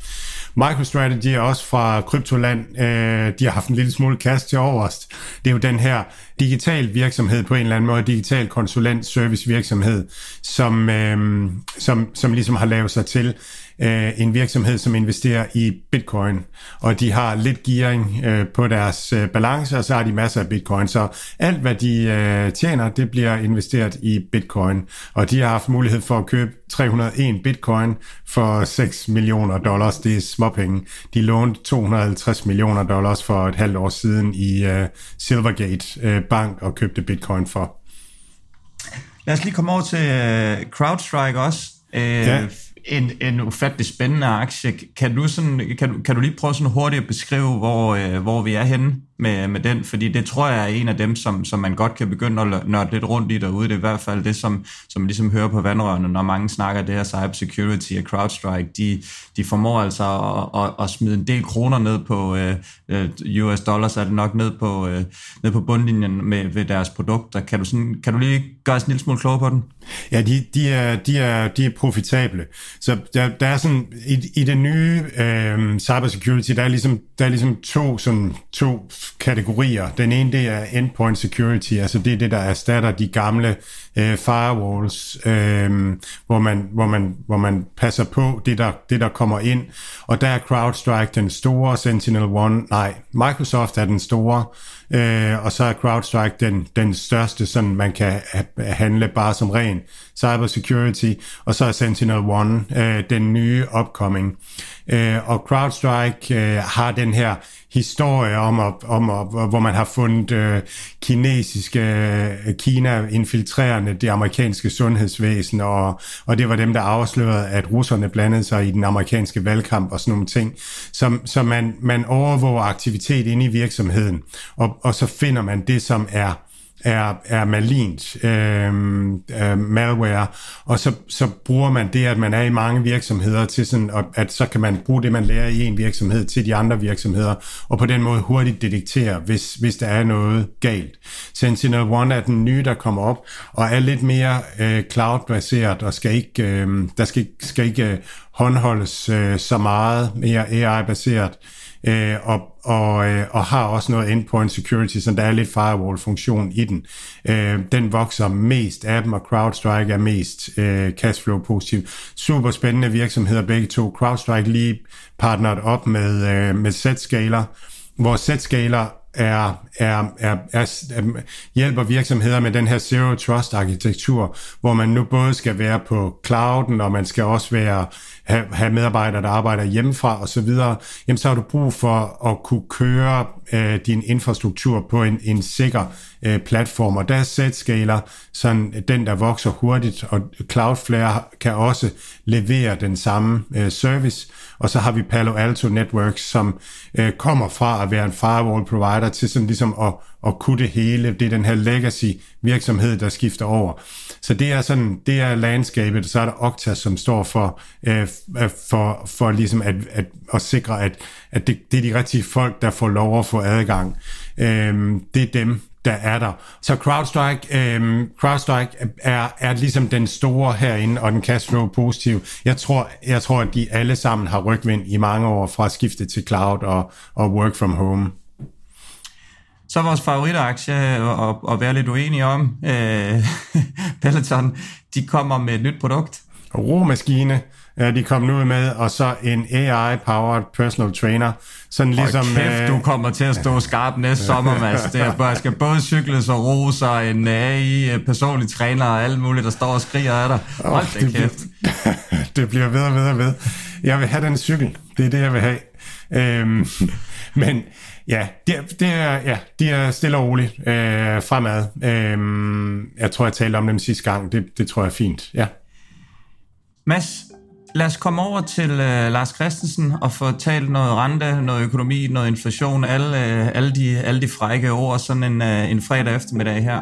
MicroStrategy er også fra Kryptoland. Øh, de har haft en lille smule kast til overst. Det er jo den her digital virksomhed på en eller anden måde, digital konsulent service virksomhed, som, øh, som, som ligesom har lavet sig til øh, en virksomhed, som investerer i bitcoin, og de har lidt gearing øh, på deres øh, balance, og så har de masser af bitcoin. Så alt, hvad de øh, tjener, det bliver investeret i bitcoin, og de har haft mulighed for at købe 301 bitcoin for 6 millioner dollars. Det er småpenge. De lånte 250 millioner dollars for et halvt år siden i øh, Silvergate øh, Bank og købte bitcoin for. Lad os lige komme over til øh, CrowdStrike også. Øh, ja en, en ufattelig spændende aktie. Kan du, sådan, kan, kan du lige prøve sådan hurtigt at beskrive, hvor, øh, hvor vi er henne med, med den? Fordi det tror jeg er en af dem, som, som man godt kan begynde at nørde lidt rundt i derude. Det er i hvert fald det, som, som ligesom hører på vandrørene, når mange snakker det her cybersecurity og CrowdStrike. De, de formår altså at, at, at smide en del kroner ned på øh, øh US dollars, er det nok ned på, øh, ned på bundlinjen med, ved deres produkter. Kan du, sådan, kan du lige gøre os en lille smule klogere på den? Ja, de, de, er, de, er, de er profitable. Så der, der er sådan, i, i det nye øh, cybersecurity, der er ligesom, der er ligesom to, sådan, to kategorier. Den ene, det er endpoint security, altså det er det, der erstatter de gamle øh, firewalls, øh, hvor, man, hvor, man, hvor man passer på det der, det, der kommer ind. Og der er CrowdStrike den store, Sentinel-One, nej, Microsoft er den store, øh, og så er CrowdStrike den, den største, sådan man kan handle bare som ren cybersecurity, og så er Sentinel-1 øh, den nye upcoming. Øh, og CrowdStrike øh, har den her historie om, at, om at, hvor man har fundet øh, kinesiske øh, Kina infiltrerende det amerikanske sundhedsvæsen, og, og det var dem, der afslørede, at russerne blandede sig i den amerikanske valgkamp og sådan nogle ting. Så, så man, man overvåger aktivitet inde i virksomheden, og, og så finder man det, som er er, er malint øh, øh, malware, og så, så bruger man det, at man er i mange virksomheder til sådan, at, at så kan man bruge det, man lærer i en virksomhed til de andre virksomheder, og på den måde hurtigt detektere, hvis, hvis der er noget galt. Sentinel-One er den nye, der kommer op, og er lidt mere øh, cloud-baseret, og skal ikke, øh, der skal, skal ikke øh, håndholdes øh, så meget mere AI-baseret, øh, og, og, øh, og har også noget endpoint security, så der er lidt firewall-funktion i den. Øh, den vokser mest af dem, og CrowdStrike er mest øh, cashflow positiv. Super spændende virksomheder begge to. CrowdStrike lige partneret op med, øh, med Zscaler, hvor Zscaler er, er, er, er, er, hjælper virksomheder med den her Zero Trust arkitektur, hvor man nu både skal være på clouden, og man skal også være have, have medarbejdere, der arbejder hjemmefra osv., jamen så har du brug for at kunne køre øh, din infrastruktur på en, en sikker øh, og Der er Zscaler, sådan den, der vokser hurtigt, og Cloudflare kan også levere den samme øh, service. Og så har vi Palo Alto Networks, som øh, kommer fra at være en firewall provider til sådan ligesom at, at kunne det hele. Det er den her legacy virksomhed, der skifter over. Så det er sådan, det er landskabet, så er der Okta, som står for, øh, for, for ligesom at, at, at sikre, at, at det, det er de rigtige folk, der får lov at få adgang. Øh, det er dem, der er der. Så CrowdStrike, øh, CrowdStrike er, er ligesom den store herinde, og den cashflow positiv. Jeg tror, jeg tror, at de alle sammen har rygvind i mange år fra skifte til cloud og, og work from home. Så vores favoritaktie, og, og være lidt uenige om, øh, Peloton, de kommer med et nyt produkt. Romaskine, ja, de kom nu med, og så en AI-powered personal trainer. Sådan ligesom, og kæft, øh, du kommer til at stå skarp næste sommer, Mads. Det er, jeg skal både cykles og rose og en AI-personlig øh, træner og alt muligt, der står og skriger af dig. Hold oh, det, kæft. Bliver, det bliver ved og ved og ved. Jeg vil have den cykel. Det er det, jeg vil have. Øhm, men Ja, det, det er, ja, det er stille og roligt øh, fremad. Øh, jeg tror, jeg talte om dem sidste gang. Det, det tror jeg er fint, ja. Mads, lad os komme over til øh, Lars Christensen og få talt noget rente, noget økonomi, noget inflation, alle, øh, alle, de, alle de frække ord sådan en, øh, en fredag eftermiddag her.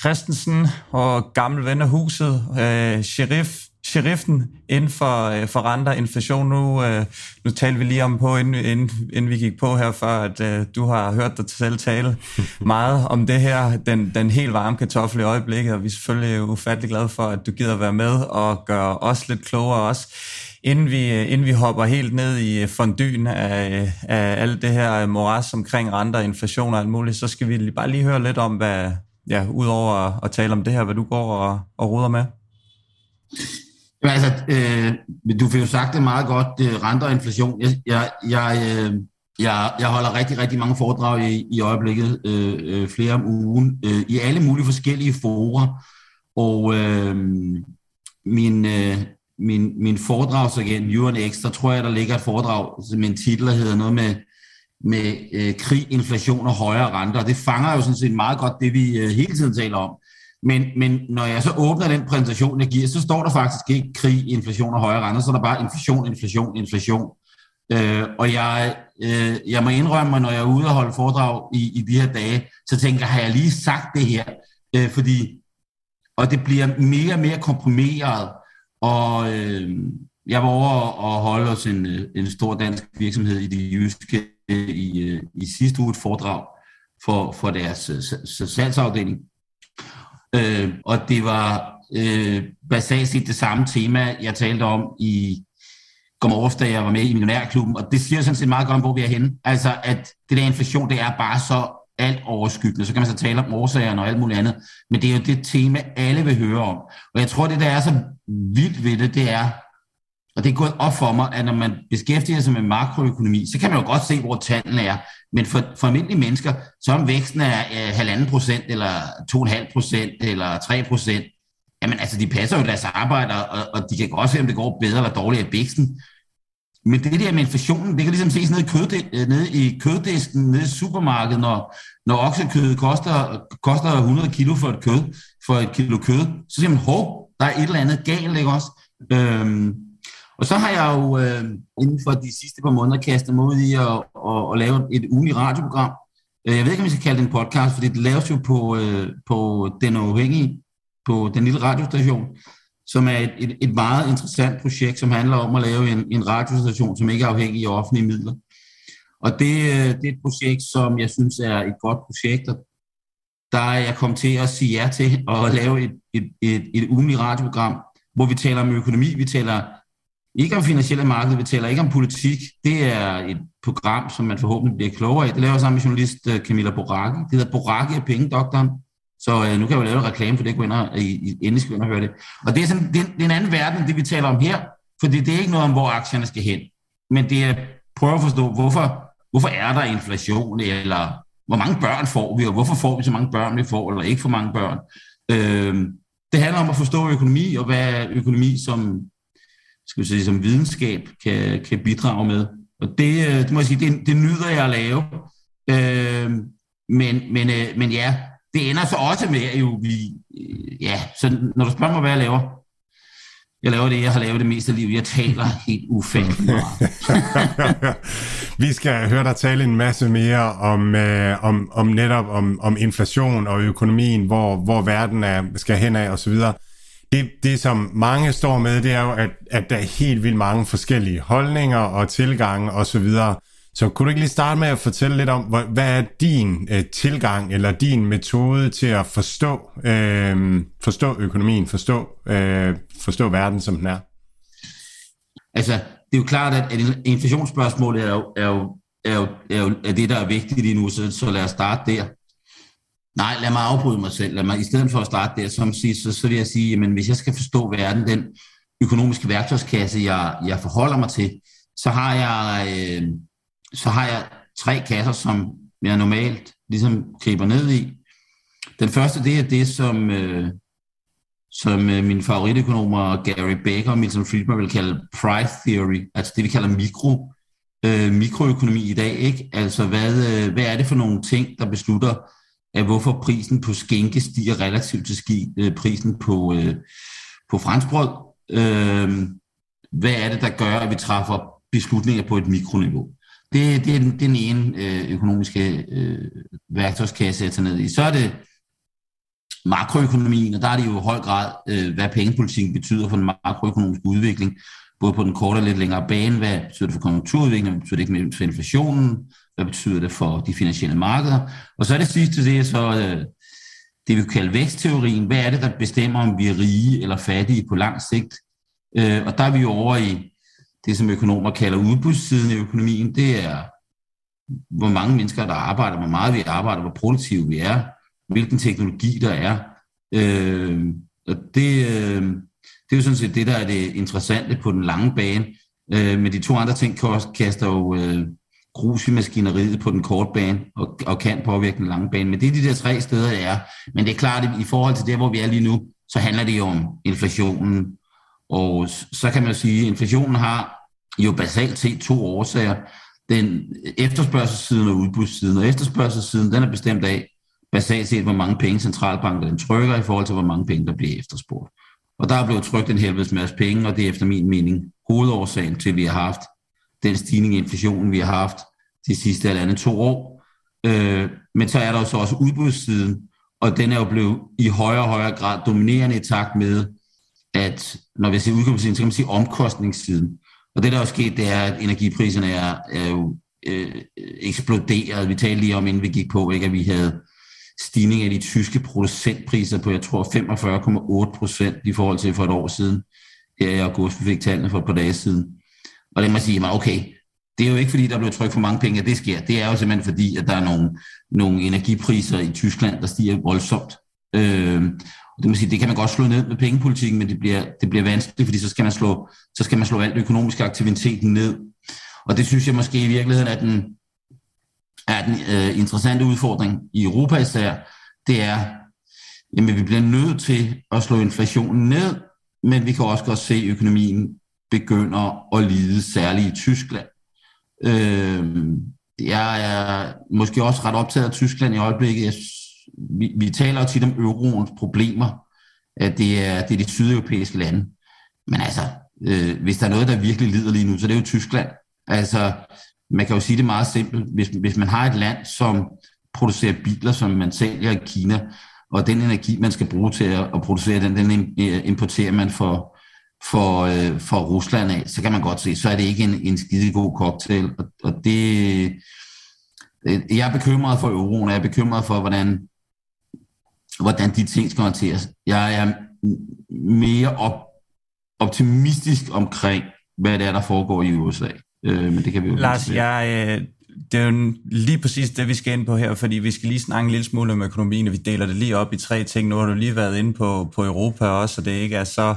Christensen og gammel ven af huset, øh, sheriff, sheriffen inden for, øh, for renter inflation. Nu, øh, nu talte vi lige om på, inden, inden, inden vi gik på her, før at øh, du har hørt dig selv tale meget om det her, den, den helt varme kartoffel i øjeblikket, og vi er selvfølgelig ufattelig glade for, at du gider være med og gøre os lidt klogere også. Inden vi, øh, inden vi hopper helt ned i fondyen af, af alt det her moras omkring renter, inflation og alt muligt, så skal vi bare lige høre lidt om, hvad, ja, udover at, at tale om det her, hvad du går og, og ruder med? Jamen, altså, øh, du fik jo sagt det meget godt, øh, renter og inflation. Jeg, jeg, jeg, øh, jeg, jeg holder rigtig, rigtig mange foredrag i, i øjeblikket, øh, øh, flere om ugen, øh, i alle mulige forskellige forer. Og øh, min, øh, min, min foredragsagent, Jørgen X, der tror jeg, der ligger et foredrag med en titel, der hedder noget med med øh, krig, inflation og højere renter. Det fanger jo sådan set meget godt det, vi øh, hele tiden taler om. Men, men når jeg så åbner den præsentation, jeg giver, så står der faktisk ikke krig, inflation og højere renter, så er der bare inflation, inflation, inflation. Øh, og jeg, øh, jeg må indrømme når jeg er ude og holde foredrag i, i de her dage, så tænker jeg, har jeg lige sagt det her? Øh, fordi, og det bliver mere og mere komprimeret, og øh, jeg var over og holde hos en, øh, en stor dansk virksomhed i det jyske i, i sidste uge et foredrag for, for deres øh, salgsafdeling. Øh, og det var øh, basalt set det samme tema, jeg talte om i Godmorges, da jeg var med i Millionærklubben, og det siger sådan set meget godt om, hvor vi er henne. Altså, at det der inflation, det er bare så alt overskyggende. Så kan man så tale om årsagerne og alt muligt andet, men det er jo det tema, alle vil høre om. Og jeg tror, det der er så vildt ved det, det er, og det er gået op for mig, at når man beskæftiger sig med makroøkonomi, så kan man jo godt se, hvor tallene er. Men for, for almindelige mennesker, så om væksten er halvanden procent, eller to og en halv procent, eller 3 procent, jamen altså, de passer jo deres arbejde, og, og de kan godt se, om det går bedre eller dårligere i væksten. Men det der med inflationen, det kan ligesom ses nede i, kød, øh, nede i køddisken, nede i supermarkedet, når, når oksekød koster, koster 100 kilo for et kød, for et kilo kød, så siger man, hov, der er et eller andet galt, ikke også? Øhm, og så har jeg jo øh, inden for de sidste par måneder kastet mig ud i at, at, at lave et ugenligt radioprogram. Øh, jeg ved ikke, om vi skal kalde det en podcast, fordi det laves jo på, øh, på Den Uafhængige, på den lille radiostation, som er et, et, et meget interessant projekt, som handler om at lave en, en radiostation, som ikke er afhængig af offentlige midler. Og det, øh, det er et projekt, som jeg synes er et godt projekt, og der er jeg kommet til at sige ja til at lave et, et, et, et ugenligt radioprogram, hvor vi taler om økonomi, vi taler ikke om finansielle markeder, vi taler ikke om politik. Det er et program, som man forhåbentlig bliver klogere af. Det laver sammen med journalist øh, Camilla Borakke. Det hedder Boraki af pengedoktoren. Så øh, nu kan jeg jo lave reklame for det, gå ind og, I, I, endelig skal ind og høre det. Og det er, sådan, det, er, det er en anden verden, det vi taler om her, fordi det er ikke noget om, hvor aktierne skal hen. Men det er prøve at forstå, hvorfor, hvorfor er der inflation, eller hvor mange børn får vi, og hvorfor får vi så mange børn, vi får, eller ikke for mange børn. Øh, det handler om at forstå økonomi, og hvad økonomi som, skal vi sige, som videnskab kan, kan bidrage med. Og det, øh, det må jeg sige, det, det nyder jeg at lave. Øh, men, men, øh, men ja, det ender så også med, at jo vi, øh, ja, så når du spørger mig, hvad jeg laver, jeg laver det, jeg har lavet det meste af livet. Jeg taler helt ufatteligt meget. Vi skal høre dig tale en masse mere om, øh, om, om netop om, om inflation og økonomien, hvor, hvor verden er, skal hen af osv. Det, det, som mange står med, det er jo, at, at der er helt vildt mange forskellige holdninger og tilgange osv. Så så kunne du ikke lige starte med at fortælle lidt om, hvad er din øh, tilgang eller din metode til at forstå, øh, forstå økonomien, forstå, øh, forstå verden, som den er? Altså, det er jo klart, at inflationsspørgsmålet er jo, er jo, er jo, er jo er det, der er vigtigt lige nu, så, så lad os starte der. Nej, lad mig afbryde mig selv. Lad mig, I stedet for at starte der, som sig, så, så vil jeg sige, at hvis jeg skal forstå verden, den økonomiske værktøjskasse, jeg, jeg forholder mig til, så har jeg... Øh, så har jeg tre kasser, som jeg normalt ligesom griber ned i. Den første, det er det, som, øh, som øh, mine favoritøkonomer Gary Becker og Milton Friedman vil kalde price theory, altså det, vi kalder mikro, øh, mikroøkonomi i dag. Ikke? Altså, hvad, øh, hvad er det for nogle ting, der beslutter, af hvorfor prisen på skænke stiger relativt til ski, øh, prisen på, øh, på franskbrød? Øh, hvad er det, der gør, at vi træffer beslutninger på et mikroniveau? Det, det, er, den, den ene øh, økonomiske øh, værktøjskasse, jeg tager ned i. Så er det makroøkonomien, og der er det jo i høj grad, øh, hvad pengepolitikken betyder for den makroøkonomiske udvikling, både på den korte og lidt længere bane. Hvad betyder det for konjunkturudviklingen? Hvad betyder det for inflationen? Hvad betyder det for de finansielle markeder? Og så er det sidste, det er så øh, det, vi kalder vækstteorien. Hvad er det, der bestemmer, om vi er rige eller fattige på lang sigt? Øh, og der er vi jo over i det, som økonomer kalder udbudssiden i økonomien, det er, hvor mange mennesker, der arbejder, hvor meget vi arbejder, hvor produktive vi er, hvilken teknologi der er. Øh, og det, øh, det er jo sådan set det, der er det interessante på den lange bane. Øh, men de to andre ting kaster jo øh, grus i maskineriet på den korte bane og, og kan påvirke den lange bane. Men det er de der tre steder, det er. Men det er klart, at i forhold til det, hvor vi er lige nu, så handler det jo om inflationen, og så kan man sige, at inflationen har jo basalt set to årsager. Den efterspørgselssiden og udbudssiden. Og efterspørgselssiden, den er bestemt af basalt set, hvor mange penge centralbanken trykker i forhold til, hvor mange penge, der bliver efterspurgt. Og der er blevet trykt en helvedes masse penge, og det er efter min mening hovedårsagen til, at vi har haft den stigning i inflationen, vi har haft de sidste eller to år. Øh, men så er der jo så også udbudssiden, og den er jo blevet i højere og højere grad dominerende i takt med, at når vi siger udgangspunkt, så kan man sige omkostningssiden. Og det, der er sket, det er, at energipriserne er, er jo øh, eksploderet. Vi talte lige om, inden vi gik på, ikke, at vi havde stigning af de tyske producentpriser på, jeg tror, 45,8 procent i forhold til for et år siden. Her i august, vi fik tallene for et par dage siden. Og det man sige, at okay, det er jo ikke fordi, der bliver trykt for mange penge, at det sker. Det er jo simpelthen fordi, at der er nogle, nogle energipriser i Tyskland, der stiger voldsomt. Øh, det, man sige, det kan man godt slå ned med pengepolitikken, men det bliver, det bliver vanskeligt, fordi så skal man slå, så skal man slå alt økonomisk aktivitet ned. Og det synes jeg måske i virkeligheden er den, er den øh, interessante udfordring i Europa især. Det er, jamen vi bliver nødt til at slå inflationen ned, men vi kan også godt se, økonomien begynder at lide, særligt i Tyskland. Øh, jeg er måske også ret optaget af Tyskland i øjeblikket. Jeg vi, vi taler jo tit om euroens problemer, at det er, det er de sydeuropæiske lande. Men altså, øh, hvis der er noget, der virkelig lider lige nu, så det er jo Tyskland. Altså, man kan jo sige det meget simpelt. Hvis, hvis man har et land, som producerer biler, som man sælger i Kina, og den energi, man skal bruge til at, at producere den, den øh, importerer man for, for, øh, for Rusland af, så kan man godt se, så er det ikke en, en skide god cocktail. Og, og det, øh, jeg er bekymret for euroen, og jeg er bekymret for, hvordan hvordan de ting skal håndteres. Jeg er mere op, optimistisk omkring hvad det er, der foregår i USA. Øh, men det kan vi jo Lars, jeg, øh, det er jo lige præcis det, vi skal ind på her, fordi vi skal lige snakke en lille smule om økonomien, og vi deler det lige op i tre ting. Nu har du lige været inde på, på Europa også, så det ikke er så,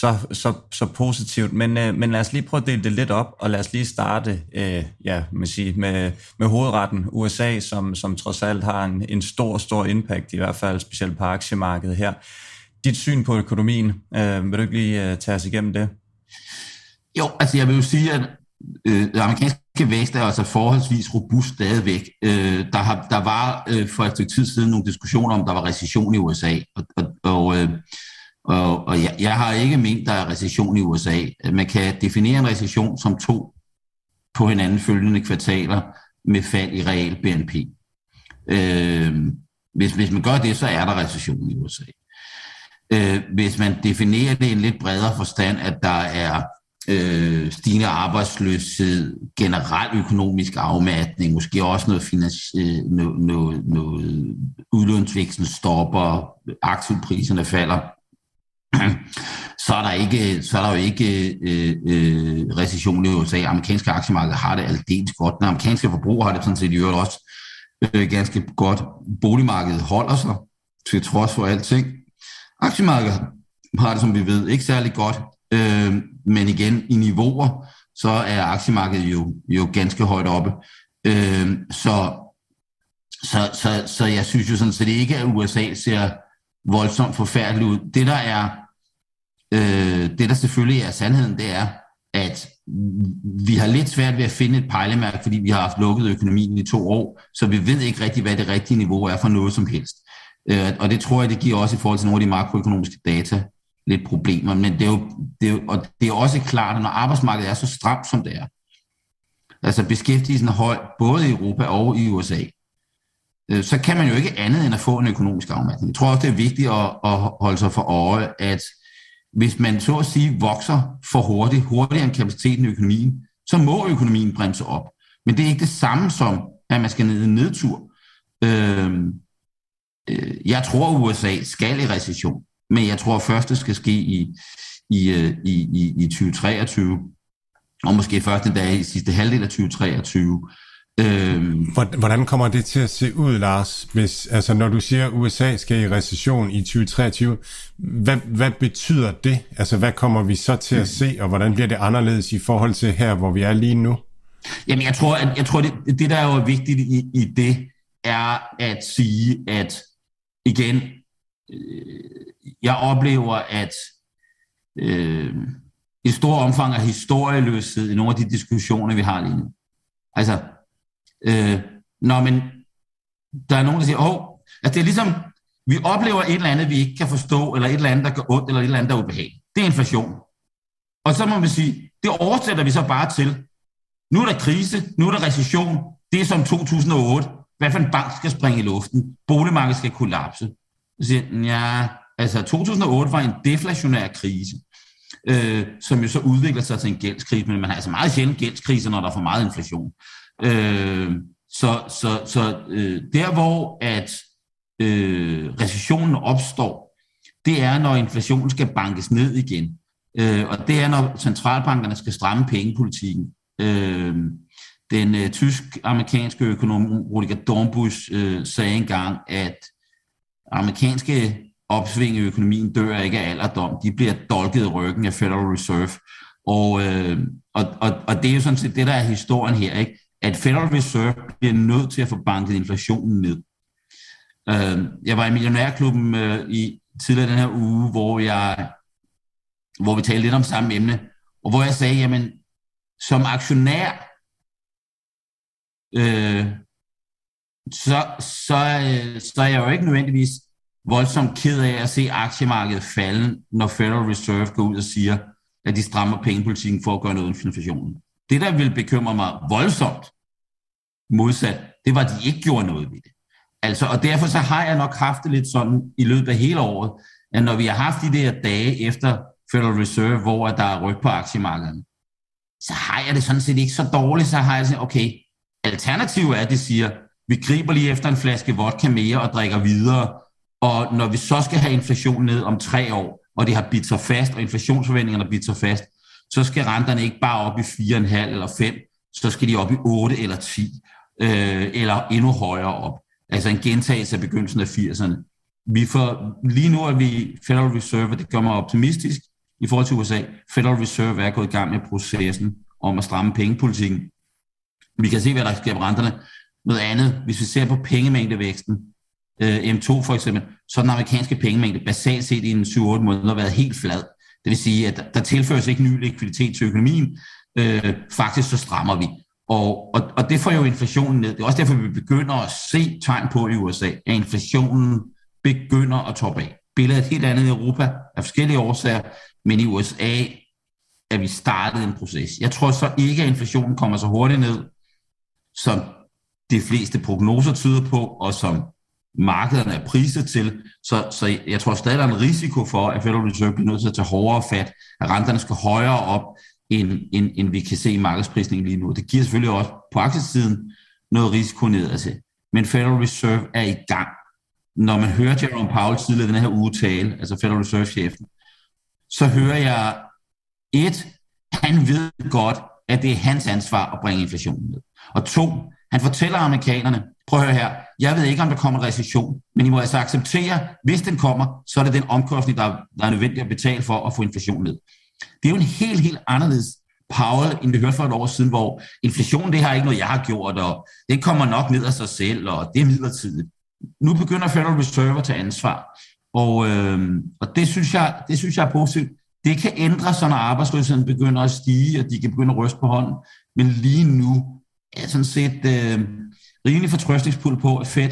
så, så, så positivt. Men, øh, men lad os lige prøve at dele det lidt op, og lad os lige starte øh, ja, med, sige, med, med hovedretten USA, som, som trods alt har en, en stor, stor impact, i hvert fald specielt på aktiemarkedet her. Dit syn på økonomien, øh, vil du ikke lige øh, tage os igennem det? Jo, altså jeg vil jo sige, at øh, amerikanske vækst er altså forholdsvis robust stadigvæk. Øh, der, har, der var øh, for et stykke tid siden nogle diskussioner om, der var recession i USA, og, og, og, øh, og, og jeg, jeg har ikke ment, der er recession i USA. Man kan definere en recession som to på hinanden følgende kvartaler med fald i real BNP. Øh, hvis, hvis man gør det, så er der recession i USA. Øh, hvis man definerer det i en lidt bredere forstand, at der er øh, stigende arbejdsløshed, generel økonomisk afmatning, måske også noget, finansi- øh, noget, noget, noget udlånsvæksten stopper, aktivpriserne falder, så er der ikke, så er der jo ikke øh, øh, recession i USA. Amerikanske aktiemarked har det aldeles godt. Den amerikanske forbruger har det sådan set i øvrigt også øh, ganske godt. Boligmarkedet holder sig til trods for alting. Aktiemarkedet har det, som vi ved, ikke særlig godt. Øh, men igen, i niveauer, så er aktiemarkedet jo, jo ganske højt oppe. Øh, så, så, så, så jeg synes jo sådan set ikke, at USA ser voldsomt forfærdeligt ud. Det, der er øh, det, der selvfølgelig er sandheden, det er, at vi har lidt svært ved at finde et pejlemærke, fordi vi har haft lukket økonomien i to år, så vi ved ikke rigtig, hvad det rigtige niveau er for noget som helst. Øh, og det tror jeg, det giver også i forhold til nogle af de makroøkonomiske data lidt problemer. Men det er jo, det er jo, og det er også klart, at når arbejdsmarkedet er så stramt, som det er, altså beskæftigelsen er høj, både i Europa og i USA, øh, så kan man jo ikke andet end at få en økonomisk afmatning. Jeg tror også, det er vigtigt at, at holde sig for øje, at hvis man så at sige vokser for hurtigt, hurtigere end kapaciteten i økonomien, så må økonomien bremse op. Men det er ikke det samme som, at man skal ned i en nedtur. Øhm, øh, jeg tror, USA skal i recession. Men jeg tror først, det skal ske i, i, øh, i, i, i 2023, og måske først en dag i sidste halvdel af 2023. Øhm. Hvordan kommer det til at se ud, Lars, hvis, altså når du siger, at USA skal i recession i 2023, hvad, hvad betyder det? Altså hvad kommer vi så til at se, og hvordan bliver det anderledes i forhold til her, hvor vi er lige nu? Jamen jeg tror, at, jeg tror det, det der er jo vigtigt i, i det, er at sige, at igen, øh, jeg oplever, at øh, i stor omfang er historieløshed i nogle af de diskussioner, vi har lige nu. Altså, øh, når man, der er nogen, der siger, åh, at det er ligesom, vi oplever et eller andet, vi ikke kan forstå, eller et eller andet, der gør ondt, eller et eller andet, der er ubehageligt. Det er inflation. Og så må man sige, det oversætter vi så bare til. Nu er der krise, nu er der recession, det er som 2008. Hvad for en bank skal springe i luften? Boligmarkedet skal kollapse. Så siger, ja, Altså 2008 var en deflationær krise, øh, som jo så udvikler sig til en gældskrise, men man har altså meget sjældent gældskrise, når der er for meget inflation. Øh, så så, så øh, der hvor at øh, recessionen opstår, det er, når inflationen skal bankes ned igen. Øh, og det er, når centralbankerne skal stramme pengepolitikken. Øh, den øh, tysk-amerikanske økonom Rudiger Dornbusch øh, sagde engang, at amerikanske opsving i økonomien dør ikke af alderdom. De bliver dolket i ryggen af Federal Reserve. Og, øh, og, og, og det er jo sådan set det, der er historien her, ikke? At Federal Reserve bliver nødt til at få banket inflationen ned. Øhm, jeg var i Millionærklubben øh, i tidligere den her uge, hvor, jeg, hvor vi talte lidt om samme emne, og hvor jeg sagde, jamen, som aktionær, øh, så, så, øh, så er jeg jo ikke nødvendigvis voldsomt ked af at se aktiemarkedet falde, når Federal Reserve går ud og siger, at de strammer pengepolitikken for at gøre noget med inflationen. Det, der vil bekymre mig voldsomt modsat, det var, at de ikke gjorde noget ved det. Altså, og derfor så har jeg nok haft det lidt sådan i løbet af hele året, at når vi har haft de der dage efter Federal Reserve, hvor der er ryg på aktiemarkedet, så har jeg det sådan set ikke så dårligt, så har jeg sådan, okay, alternativet er, at det siger, vi griber lige efter en flaske vodka mere og drikker videre, og når vi så skal have inflation ned om tre år, og det har bidt sig fast, og inflationsforventningerne har bidt sig fast, så skal renterne ikke bare op i 4,5 eller 5, så skal de op i 8 eller 10, øh, eller endnu højere op. Altså en gentagelse af begyndelsen af 80'erne. Vi får, lige nu er vi Federal Reserve, og det gør mig optimistisk i forhold til USA. Federal Reserve er gået i gang med processen om at stramme pengepolitikken. Vi kan se, hvad der sker på renterne. Noget andet, hvis vi ser på pengemængdevæksten, øh, M2 for eksempel, så den amerikanske pengemængde basalt set i en 7-8 måneder været helt flad. Det vil sige, at der tilføres ikke ny likviditet til økonomien. Øh, faktisk så strammer vi. Og, og, og det får jo inflationen ned. Det er også derfor, vi begynder at se tegn på i USA, at inflationen begynder at toppe af. Billedet er helt andet i Europa af forskellige årsager, men i USA er vi startet en proces. Jeg tror så ikke, at inflationen kommer så hurtigt ned, som de fleste prognoser tyder på, og som markederne er priset til. Så, så jeg tror stadig, der er en risiko for, at Federal Reserve bliver nødt til at tage hårdere fat, at renterne skal højere op, end, end, end vi kan se i markedsprisningen lige nu. Det giver selvfølgelig også på aktiesiden noget risiko nedad altså. til. Men Federal Reserve er i gang. Når man hører Jerome Powell tidligere den her uge tale, altså Federal Reserve-chefen, så hører jeg et, han ved godt, at det er hans ansvar at bringe inflationen ned. Og to, han fortæller amerikanerne, prøv at høre her, jeg ved ikke, om der kommer en recession, men I må altså acceptere, hvis den kommer, så er det den omkostning, der, der er nødvendig at betale for at få inflationen ned. Det er jo en helt, helt anderledes Powell, end vi hørte for et år siden, hvor inflation, det har ikke noget, jeg har gjort, og det kommer nok ned af sig selv, og det er midlertidigt. Nu begynder Federal Reserve at tage ansvar, og, øh, og det, synes jeg, det synes jeg er positivt. Det kan ændre sig, når arbejdsløsheden begynder at stige, og de kan begynde at ryste på hånden. Men lige nu er sådan set øh, rimelig fortrøstningsfuld på, at Fed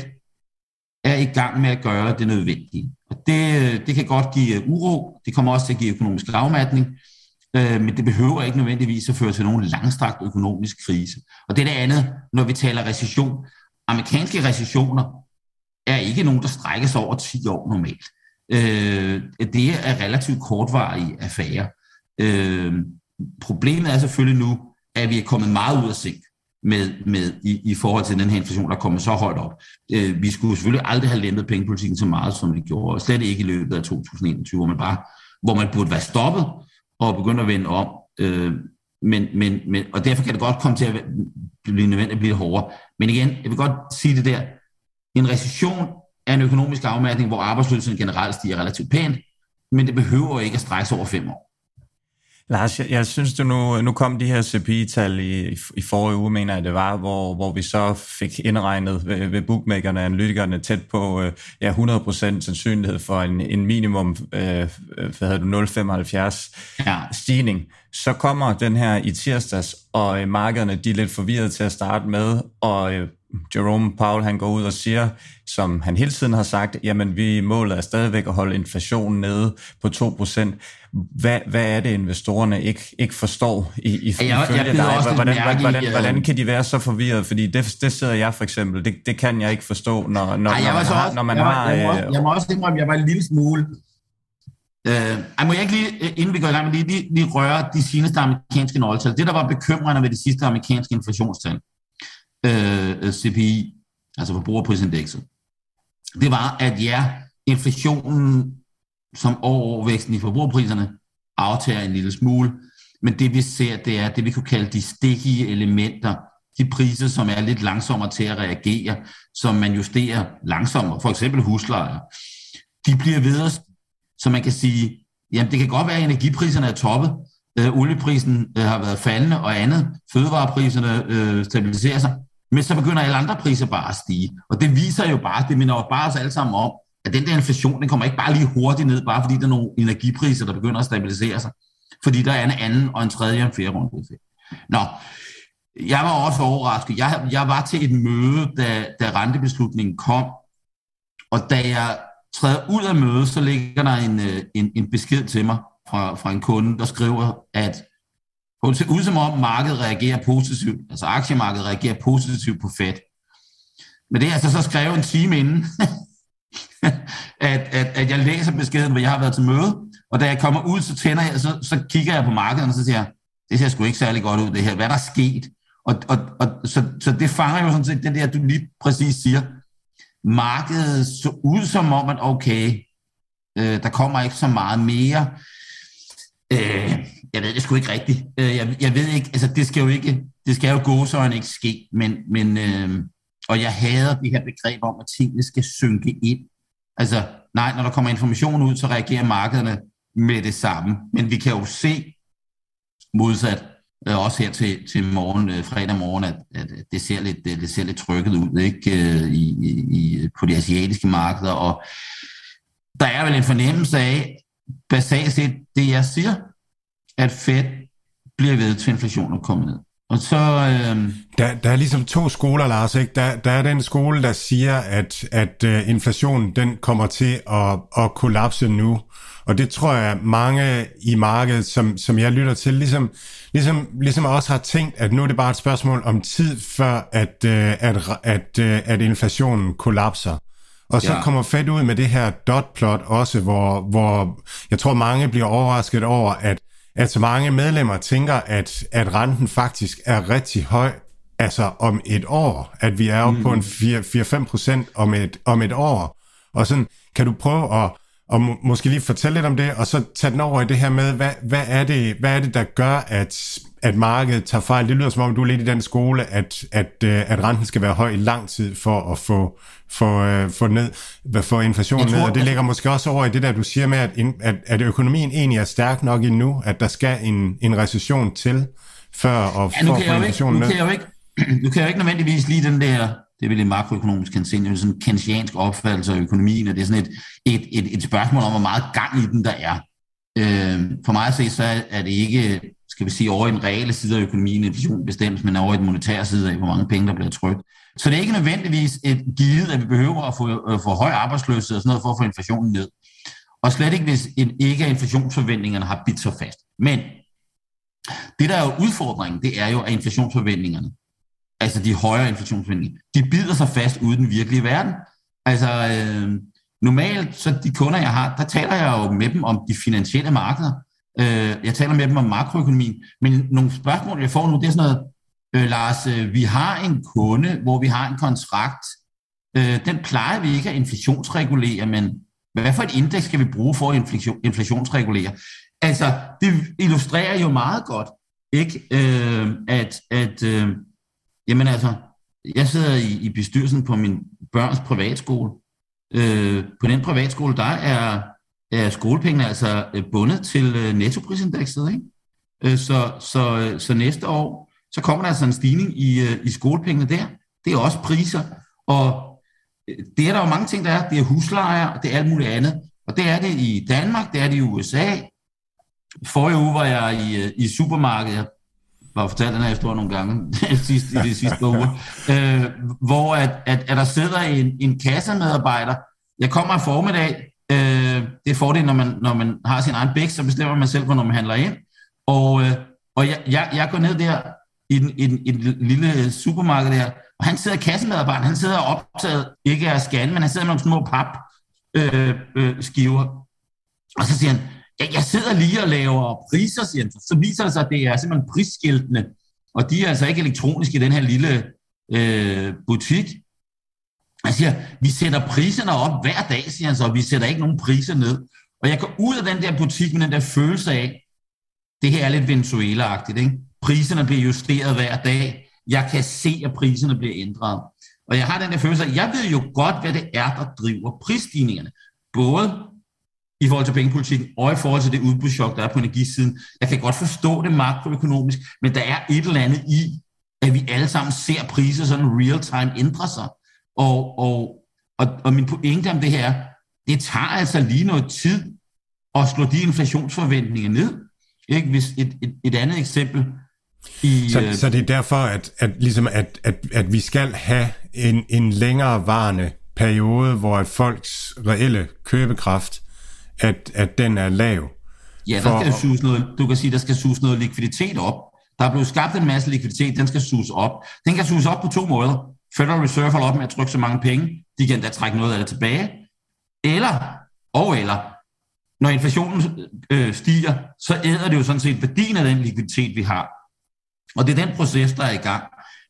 er i gang med at gøre det nødvendige. Det, det kan godt give øh, uro, det kommer også til at give økonomisk lavmatning, øh, men det behøver ikke nødvendigvis at føre til nogen langstrakt økonomisk krise. Og det er det andet, når vi taler recession. Amerikanske recessioner er ikke nogen, der strækker sig over 10 år normalt. Øh, det er relativt kortvarige affærer. Øh, problemet er selvfølgelig nu, at vi er kommet meget ud af sink med, med i, i forhold til den her inflation, der kommer så højt op. Øh, vi skulle selvfølgelig aldrig have lempet pengepolitikken så meget, som vi gjorde, og slet ikke i løbet af 2021, hvor man bare hvor man burde være stoppet og begynde at vende om. Øh, men, men, men, og derfor kan det godt komme til at blive nødvendigt at blive hårdere. Men igen, jeg vil godt sige det der. En recession er en økonomisk afmatning, hvor arbejdsløsheden generelt stiger relativt pænt, men det behøver ikke at strække sig over fem år. Lars, jeg, jeg synes, du nu, nu kom de her CPI-tal i, i forrige uge, mener jeg det var, hvor, hvor vi så fik indregnet ved, ved bookmakerne og analytikerne tæt på øh, ja, 100% sandsynlighed for en, en minimum øh, hvad hedder du, 0,75 ja. stigning. Så kommer den her i tirsdags, og øh, markederne de er lidt forvirret til at starte med, og øh, Jerome Powell han går ud og siger, som han hele tiden har sagt, jamen vi målet er stadigvæk at holde inflationen nede på 2%. Hvad, hvad er det, investorerne ikke, ikke forstår i, i jeg, jeg dig? Hvordan, hvordan, hvordan, hvordan kan de være så forvirret? Fordi det, det sidder jeg for eksempel, det, det kan jeg ikke forstå, når, når, Ej, når, man, har, når man jeg, har... Jeg, må også, øh, jeg må også indrømme, at jeg var en lille smule... Ej, må jeg ikke lige, inden vi går i gang med lige, lige, lige røre de seneste amerikanske nøgletal. Det, der var bekymrende ved de sidste amerikanske inflationstal, øh, CPI, altså forbrugerprisindekset, det var, at ja, inflationen som overvæksten i forbrugerpriserne aftager en lille smule, men det vi ser, det er det, vi kunne kalde de stikkige elementer, de priser, som er lidt langsommere til at reagere, som man justerer langsommere, for eksempel huslejer, de bliver videre, så man kan sige, jamen det kan godt være, at energipriserne er toppet, øh, olieprisen øh, har været faldende og andet, fødevarepriserne øh, stabiliserer sig, men så begynder alle andre priser bare at stige. Og det viser jo bare, det minder jo bare os alle sammen om, at den der inflation, den kommer ikke bare lige hurtigt ned, bare fordi der er nogle energipriser, der begynder at stabilisere sig. Fordi der er en anden og en tredje og en fjerde runde effekt. Nå, jeg var også overrasket. Jeg, jeg var til et møde, da, da rentebeslutningen kom, og da jeg træder ud af mødet, så ligger der en, øh, en, en besked til mig fra, fra en kunde, der skriver, at det ser ud som om markedet reagerer positivt, altså aktiemarkedet reagerer positivt på Fed. Men det er altså så skrevet en time inden, at, at, at jeg læser beskeden, hvor jeg har været til møde, og da jeg kommer ud, så tænder jeg, så, så kigger jeg på markedet, og så siger jeg, det ser sgu ikke særlig godt ud, det her. Hvad der sket? Og, og, og så, så det fanger jo sådan set den der, du lige præcis siger. Markedet så ud som om, at okay, øh, der kommer ikke så meget mere. Øh, jeg ved det sgu ikke rigtigt. Øh, jeg, jeg ved ikke, altså det skal jo ikke, det skal jo gå, så han ikke ske, men, men øh, og jeg hader det her begreb om, at tingene skal synke ind. Altså, nej, når der kommer information ud, så reagerer markederne med det samme. Men vi kan jo se modsat, øh, også her til, til morgen, øh, fredag morgen, at, at det, ser lidt, det ser lidt trykket ud ikke? Øh, I, i, på de asiatiske markeder. Og der er vel en fornemmelse af, basalt set, det jeg siger, at Fed bliver ved til inflationen kommer ned. Og så... Øh... Der, der er ligesom to skoler, Lars. Ikke? Der, der er den skole, der siger, at, at uh, inflationen den kommer til at, at kollapse nu. Og det tror jeg, mange i markedet, som, som jeg lytter til, ligesom, ligesom, ligesom også har tænkt, at nu er det bare et spørgsmål om tid, før at, uh, at, at, uh, at inflationen kollapser. Og så ja. kommer Fed ud med det her dot-plot også, hvor, hvor jeg tror, mange bliver overrasket over, at at mange medlemmer tænker, at, at renten faktisk er rigtig høj, altså om et år, at vi er oppe mm. på en 4-5 procent om et, om et år. Og sådan, kan du prøve at, og må, måske lige fortælle lidt om det, og så tage den over i det her med, hvad, hvad, er, det, hvad er det, der gør, at, at markedet tager fejl? Det lyder som om, du er lidt i den skole, at, at, øh, at renten skal være høj i lang tid for at få, få, uh, få, ned, få inflationen tror, ned. Og det ligger måske også over i det der, du siger med, at, at, at økonomien egentlig er stærk nok endnu, at der skal en, en recession til, før at ja, få inflationen ned. Nu kan jeg jo ikke, nu kan jeg jo ikke nødvendigvis lige den der det er vel en makroøkonomisk henseende, sådan en kensiansk opfattelse af økonomien, og det er sådan et, et, et, et spørgsmål om, hvor meget gang i den der er. Øh, for mig at se, så er det ikke, skal vi sige, over i den reelle side af økonomien, inflation bestemt, men over i den monetære side af, hvor mange penge, der bliver trykt. Så det er ikke nødvendigvis et givet, at vi behøver at få, at få høj arbejdsløshed og sådan noget for at få inflationen ned. Og slet ikke, hvis en, ikke inflationsforventningerne har bidt sig fast. Men det, der er jo udfordringen, det er jo, at inflationsforventningerne altså de højere inflationsforventninger, de bider sig fast ude i den virkelige verden. Altså øh, normalt, så de kunder, jeg har, der taler jeg jo med dem om de finansielle markeder. Øh, jeg taler med dem om makroøkonomien. Men nogle spørgsmål, jeg får nu, det er sådan noget, øh, Lars, øh, vi har en kunde, hvor vi har en kontrakt. Øh, den plejer vi ikke at inflationsregulere, men hvad for et indeks skal vi bruge for at inflation, inflationsregulere? Altså, det illustrerer jo meget godt, ikke, øh, at, at øh, Jamen altså, jeg sidder i, i bestyrelsen på min børns privatskole. Øh, på den privatskole, der er, er skolepengene altså øh, bundet til øh, nettoprisindekset. Ikke? Øh, så, så, øh, så næste år, så kommer der altså en stigning i, øh, i skolepengene der. Det er også priser. Og øh, det er der jo mange ting, der er. Det er huslejer, det er alt muligt andet. Og det er det i Danmark, det er det i USA. Forrige uge var jeg i, i supermarkedet var fortalt den her historie nogle gange sidst, i de sidste uger, øh, hvor at, at, at der sidder en, en kassemedarbejder. Jeg kommer i formiddag. Øh, det er fordelen, når man, når man har sin egen bæk, så bestemmer man selv, hvornår man handler ind. Og, øh, og jeg, jeg, jeg går ned der i en, i, en, i den lille supermarked der, og han sidder kassemedarbejderen, han sidder optaget, ikke af scan, men han sidder med nogle små pap øh, øh, skiver. Og så siger han, jeg, jeg sidder lige og laver priser, siger han. Så viser det sig, at det er simpelthen prisskiltene, og de er altså ikke elektroniske i den her lille øh, butik. Han siger, vi sætter priserne op hver dag, siger han så, og vi sætter ikke nogen priser ned. Og jeg går ud af den der butik med den der følelse af, det her er lidt Venezuela-agtigt, ikke? Priserne bliver justeret hver dag. Jeg kan se, at priserne bliver ændret. Og jeg har den der følelse af, jeg ved jo godt, hvad det er, der driver prisstigningerne. Både i forhold til pengepolitikken, og i forhold til det udbudschok, der er på energisiden. Jeg kan godt forstå det makroøkonomisk, men der er et eller andet i, at vi alle sammen ser priser sådan real time ændre sig. Og, og, og, og min pointe om det her, det tager altså lige noget tid at slå de inflationsforventninger ned. Ikke? Hvis et, et, et andet eksempel, i, så, øh, så det er derfor, at, at, ligesom at, at, at vi skal have en, en længere varende periode, hvor at folks reelle købekraft at, at den er lav. Ja, der skal suges noget, du kan sige, der skal suges noget likviditet op. Der er blevet skabt en masse likviditet, den skal suges op. Den kan suges op på to måder. Federal Reserve holder op med at trykke så mange penge, de kan da trække noget af det tilbage. Eller, og eller, når inflationen øh, stiger, så æder det jo sådan set værdien af den likviditet, vi har. Og det er den proces, der er i gang.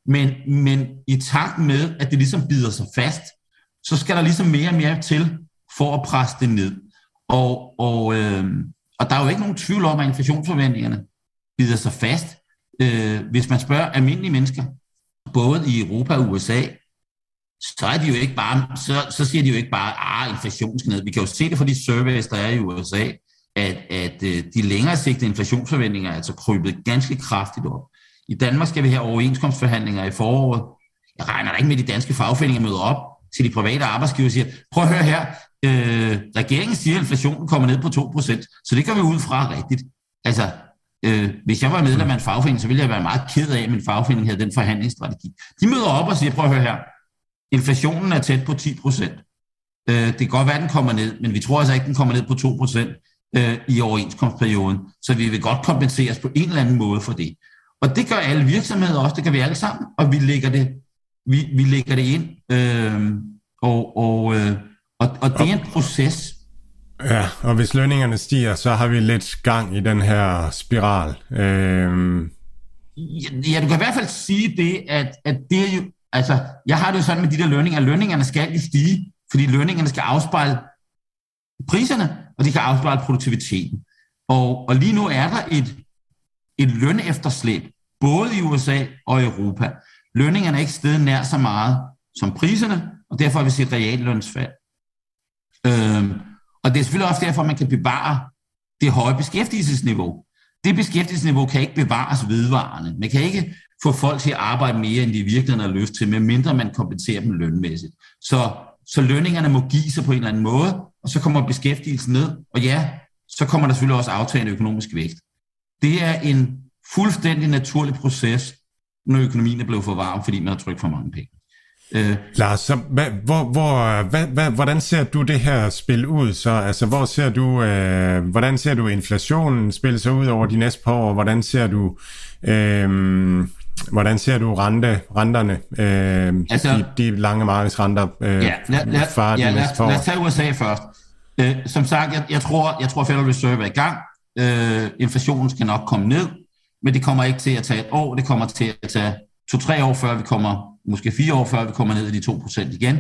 Men, men i takt med, at det ligesom bider sig fast, så skal der ligesom mere og mere til for at presse det ned. Og, og, øh, og der er jo ikke nogen tvivl om, at inflationsforventningerne bider sig fast. Øh, hvis man spørger almindelige mennesker, både i Europa og USA, så er de jo ikke bare, så, så siger de jo ikke bare, ah, inflation skal ned. Vi kan jo se det fra de surveys, der er i USA, at, at øh, de længere sigtede inflationsforventninger er altså krybet ganske kraftigt op. I Danmark skal vi have overenskomstforhandlinger i foråret. Jeg regner da ikke med, at de danske fagforeninger møder op til de private arbejdsgiver og siger, prøv at høre her, øh, regeringen siger, at inflationen kommer ned på 2%, så det går vi ud fra rigtigt. Altså, øh, hvis jeg var medlem af en fagforening, så ville jeg være meget ked af, at min fagforening havde den forhandlingsstrategi. De møder op og siger, prøv at høre her, inflationen er tæt på 10%. Øh, det kan godt være, at den kommer ned, men vi tror altså ikke, at den kommer ned på 2% øh, i overenskomstperioden. Så vi vil godt kompenseres på en eller anden måde for det. Og det gør alle virksomheder også, det kan vi alle sammen, og vi lægger det, vi, vi lægger det ind. Øh, og, og, øh, og, og det er en proces. Ja, og hvis lønningerne stiger, så har vi lidt gang i den her spiral. Øh... Ja, du kan i hvert fald sige det, at, at det er jo, altså, jeg har det jo sådan med de der lønninger, at lønningerne skal jo stige, fordi lønningerne skal afspejle priserne, og de kan afspejle produktiviteten. Og, og lige nu er der et, et lønefterslæb, både i USA og i Europa. Lønningerne er ikke stedet nær så meget som priserne, og derfor har vi set reallønsfald. Øhm, og det er selvfølgelig også derfor, at man kan bevare det høje beskæftigelsesniveau. Det beskæftigelsesniveau kan ikke bevares vedvarende. Man kan ikke få folk til at arbejde mere, end de virkelig har lyst til, medmindre man kompenserer dem lønmæssigt. Så, så lønningerne må give sig på en eller anden måde, og så kommer beskæftigelsen ned, og ja, så kommer der selvfølgelig også aftagende økonomisk vækst. Det er en fuldstændig naturlig proces, når økonomien er blevet for varm, fordi man har trykt for mange penge. Øh, Lars, så, hvad, hvor, hvor, hvad, hvad, hvordan ser du det her spil ud så? Altså, hvor ser du, øh, hvordan ser du inflationen spille sig ud over de næste par år? Hvordan ser du, øh, hvordan ser du rente, renterne, øh, altså, de, de lange markedsrenter øh, ja, lad, lad, far ja, lad, lad os tage USA først. Øh, som sagt, jeg, jeg tror, jeg tror Federal Reserve er i gang. Øh, inflationen skal nok komme ned, men det kommer ikke til at tage et år, det kommer til at tage to-tre år, før vi kommer måske fire år før vi kommer ned i de 2% igen.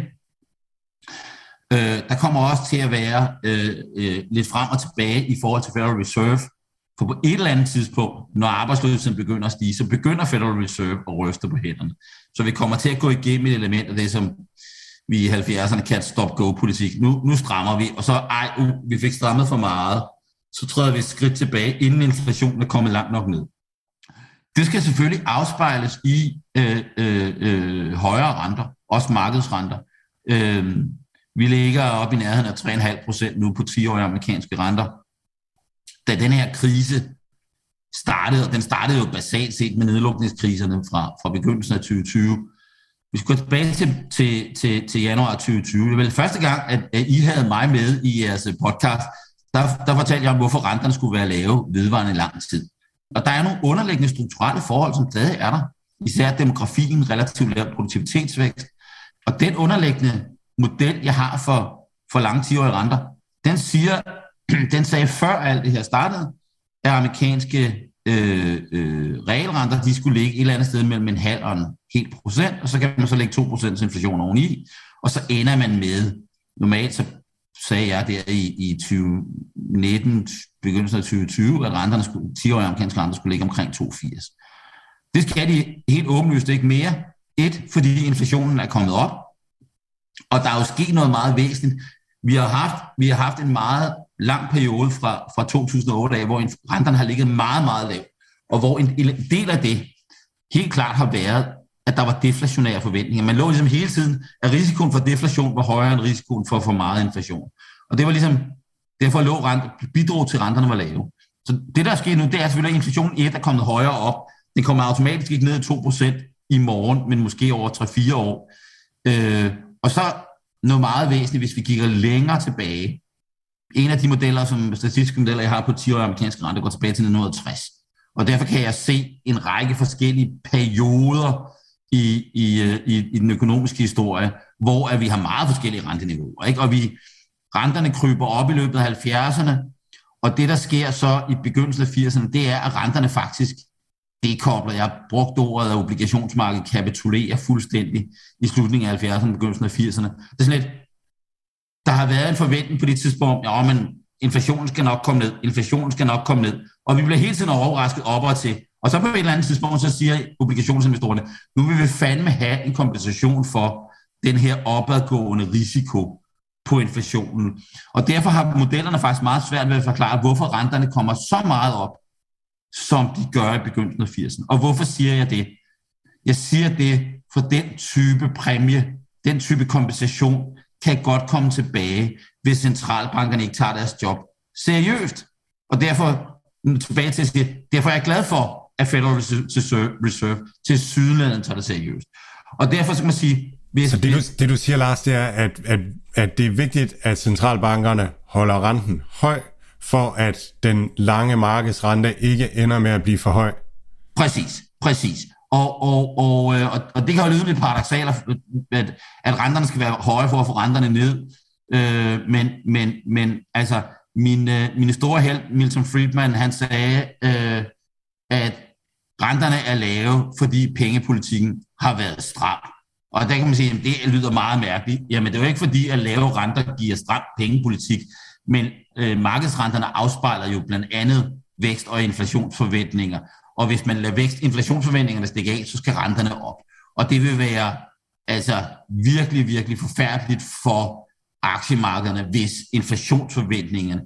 Øh, der kommer også til at være øh, øh, lidt frem og tilbage i forhold til Federal Reserve, for på et eller andet tidspunkt, når arbejdsløsheden begynder at stige, så begynder Federal Reserve at ryste på hænderne. Så vi kommer til at gå igennem et element af det, som vi i 70'erne kaldte stop-go-politik. Nu, nu strammer vi, og så, ej, uh, vi fik strammet for meget, så træder vi et skridt tilbage, inden inflationen er kommet langt nok ned. Det skal selvfølgelig afspejles i øh, øh, øh, højere renter, også markedsrenter. Øh, vi ligger op i nærheden af 3,5 procent nu på 10-årige amerikanske renter. Da den her krise startede, og den startede jo basalt set med nedlukningskriserne fra, fra begyndelsen af 2020. Vi skal gå tilbage til, til, til, til januar 2020. Det var første gang, at, at I havde mig med i jeres podcast. Der, der fortalte jeg om, hvorfor renterne skulle være lave vedvarende lang tid. Og der er nogle underliggende strukturelle forhold, som stadig er der. Især demografien, relativt lav produktivitetsvækst. Og den underliggende model, jeg har for, for lange 10-årige renter, den siger, den sagde før alt det her startede, at amerikanske øh, øh, realrenter, de skulle ligge et eller andet sted mellem en halv og en hel procent, og så kan man så lægge 2 procent inflation oveni, og så ender man med, normalt så sagde jeg der i, i 2019, begyndelsen af 2020, at renterne skulle, 10-årige amerikanske renter skulle ligge omkring 2,80. Det skal de helt åbenlyst ikke mere. Et, fordi inflationen er kommet op, og der er jo sket noget meget væsentligt. Vi har haft, vi har haft en meget lang periode fra, fra 2008 af, hvor renterne har ligget meget, meget lavt, og hvor en, en del af det helt klart har været, at der var deflationære forventninger. Man lå ligesom hele tiden, at risikoen for deflation var højere end risikoen for for meget inflation. Og det var ligesom, derfor lå rent, bidrog til, at renterne var lave. Så det, der er sket nu, det er selvfølgelig, at inflationen 1 er kommet højere op. Den kommer automatisk ikke ned i 2% i morgen, men måske over 3-4 år. Øh, og så noget meget væsentligt, hvis vi kigger længere tilbage. En af de modeller, som statistiske modeller, jeg har på 10 år amerikanske rente, går tilbage til 1960. Og derfor kan jeg se en række forskellige perioder i, i, øh, i, i den økonomiske historie, hvor at vi har meget forskellige renteniveauer. Ikke? Og vi, renterne kryber op i løbet af 70'erne, og det, der sker så i begyndelsen af 80'erne, det er, at renterne faktisk dekobler. Jeg har brugt ordet, at obligationsmarkedet kapitulerer fuldstændig i slutningen af 70'erne begyndelsen af 80'erne. Det er sådan lidt, der har været en forventning på det tidspunkt, ja, men inflationen skal nok komme ned, inflationen skal nok komme ned, Og vi bliver hele tiden overrasket op og til. Og så på et eller andet tidspunkt, så siger obligationsinvestorerne, nu vil vi fandme have en kompensation for den her opadgående risiko på inflationen. Og derfor har modellerne faktisk meget svært ved at forklare, hvorfor renterne kommer så meget op, som de gør i begyndelsen af 80'erne. Og hvorfor siger jeg det? Jeg siger det, for den type præmie, den type kompensation, kan godt komme tilbage, hvis centralbankerne ikke tager deres job seriøst. Og derfor, tilbage til at sige, derfor er jeg glad for, at Federal Reserve til sydlandet tager det seriøst. Og derfor skal man sige... Hvis, Så det du, det du siger, Lars, det er, at, at, at det er vigtigt, at centralbankerne holder renten høj, for at den lange markedsrente ikke ender med at blive for høj. Præcis, præcis. Og, og, og, øh, og, og det kan jo lyde lidt paradoxalt, at, at renterne skal være høje for at få renterne ned. Øh, men, men, men altså, min, øh, min store held, Milton Friedman, han sagde, øh, at renterne er lave, fordi pengepolitikken har været stram. Og der kan man sige, at det lyder meget mærkeligt. Jamen, det er jo ikke fordi, at lave renter giver stram pengepolitik, men øh, markedsrenterne afspejler jo blandt andet vækst- og inflationsforventninger. Og hvis man lader vækst, inflationsforventningerne stikke af, så skal renterne op. Og det vil være altså virkelig, virkelig forfærdeligt for aktiemarkederne, hvis inflationsforventningerne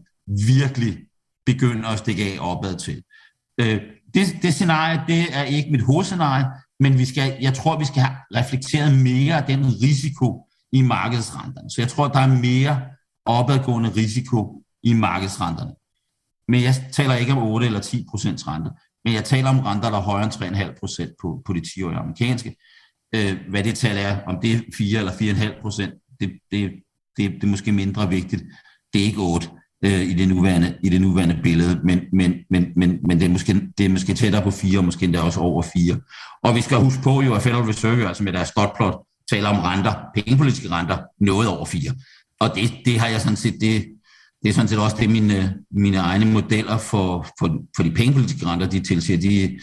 virkelig begynder at stikke af opad til. Øh, det, det scenarie, det er ikke mit hovedscenarie, men vi skal, jeg tror, vi skal have reflekteret mere af den risiko i markedsrenterne. Så jeg tror, der er mere opadgående risiko i markedsrenterne. Men jeg taler ikke om 8 eller 10 procents rente, men jeg taler om renter, der er højere end 3,5 procent på, på de 10-årige amerikanske. Øh, hvad det tal er, om det er 4 eller 4,5 procent, det, det, det, det er måske mindre vigtigt. Det er ikke 8 øh, i, det nuværende, i det nuværende billede, men, men, men, men, men det, er måske, det er måske tættere på 4, og måske endda også over 4. Og vi skal huske på jo, at Federal Reserve, altså med deres dotplot, taler om renter, pengepolitiske renter, noget over 4. Og det, det har jeg sådan set, det, det er sådan set også det, mine, mine egne modeller for, for, for de pengepolitiske renter, de tilsiger, de,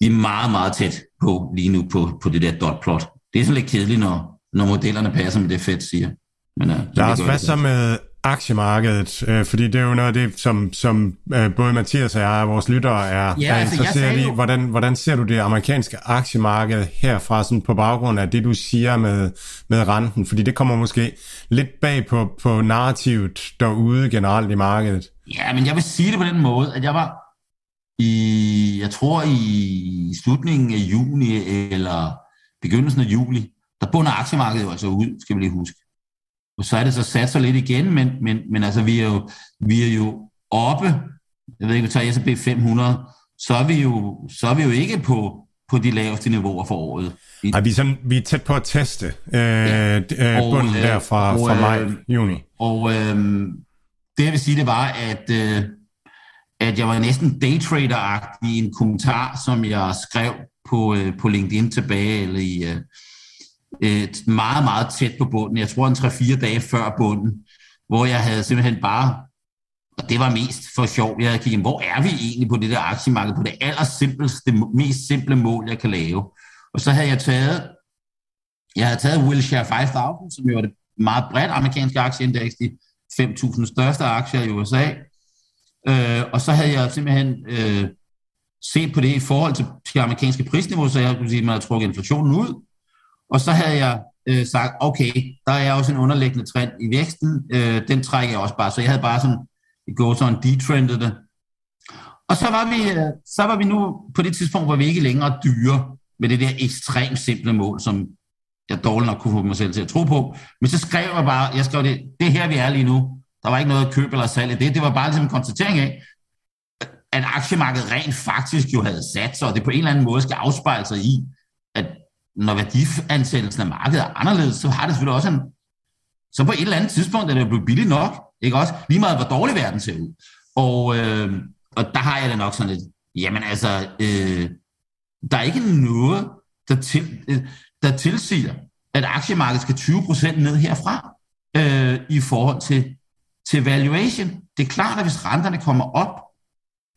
de er meget, meget tæt på lige nu på, på det der dotplot. Det er sådan lidt kedeligt, når, når modellerne passer med det, Fed siger. Men, uh, Lars, hvad så med aktiemarkedet? Øh, fordi det er jo noget af det, som, som øh, både Mathias og jeg og vores lyttere er, ja, er altså, interesseret i. Hvordan, hvordan ser du det amerikanske aktiemarked herfra, sådan på baggrund af det, du siger med, med renten? Fordi det kommer måske lidt bag på, på narrativet derude generelt i markedet. Ja, men jeg vil sige det på den måde, at jeg var i, jeg tror i slutningen af juni eller begyndelsen af juli, der bunder aktiemarkedet jo altså ud, skal vi lige huske. Så er det så sat sig lidt igen, men, men, men altså, vi er, jo, vi er jo oppe, jeg ved ikke, vi tager S&P 500, så er vi jo, så er vi jo ikke på, på de laveste niveauer for året. Ej, vi, er sådan, vi er tæt på at teste øh, ja. øh, bunden øh, der fra, og, fra maj, øh, juni. Og øh, det jeg vil sige, det var, at, øh, at jeg var næsten daytrader i en kommentar, som jeg skrev på, øh, på LinkedIn tilbage, eller i, øh, øh, meget, meget tæt på bunden. Jeg tror en 3-4 dage før bunden, hvor jeg havde simpelthen bare, og det var mest for sjov, jeg havde kigget, hvor er vi egentlig på det der aktiemarked, på det allersimpleste, mest simple mål, jeg kan lave. Og så havde jeg taget, jeg havde taget Wilshire 5000, som jo var det meget bredt amerikanske aktieindeks, de 5.000 største aktier i USA. Øh, og så havde jeg simpelthen øh, set på det i forhold til, til amerikanske prisniveau, så jeg kunne sige, at man havde trukket inflationen ud, og så havde jeg øh, sagt, okay, der er også en underliggende trend i væksten, øh, den trækker jeg også bare. Så jeg havde bare sådan, det går sådan detrendet det. Og så var, vi, øh, så var vi nu på det tidspunkt, hvor vi ikke længere dyre med det der ekstremt simple mål, som jeg dårligt nok kunne få mig selv til at tro på. Men så skrev jeg bare, jeg skrev det, det her vi er lige nu. Der var ikke noget køb eller salg i det. Det var bare ligesom en konstatering af, at aktiemarkedet rent faktisk jo havde sat sig, og det på en eller anden måde skal afspejle sig i, når værdiansættelsen af markedet er anderledes, så har det selvfølgelig også en... Så på et eller andet tidspunkt er det blevet billigt nok, ikke også? Lige meget, hvor dårlig verden ser ud. Og, øh, og der har jeg det nok sådan lidt, jamen altså, øh, der er ikke noget, der, til, øh, der tilsiger, at aktiemarkedet skal 20% ned herfra øh, i forhold til, til valuation. Det er klart, at hvis renterne kommer op,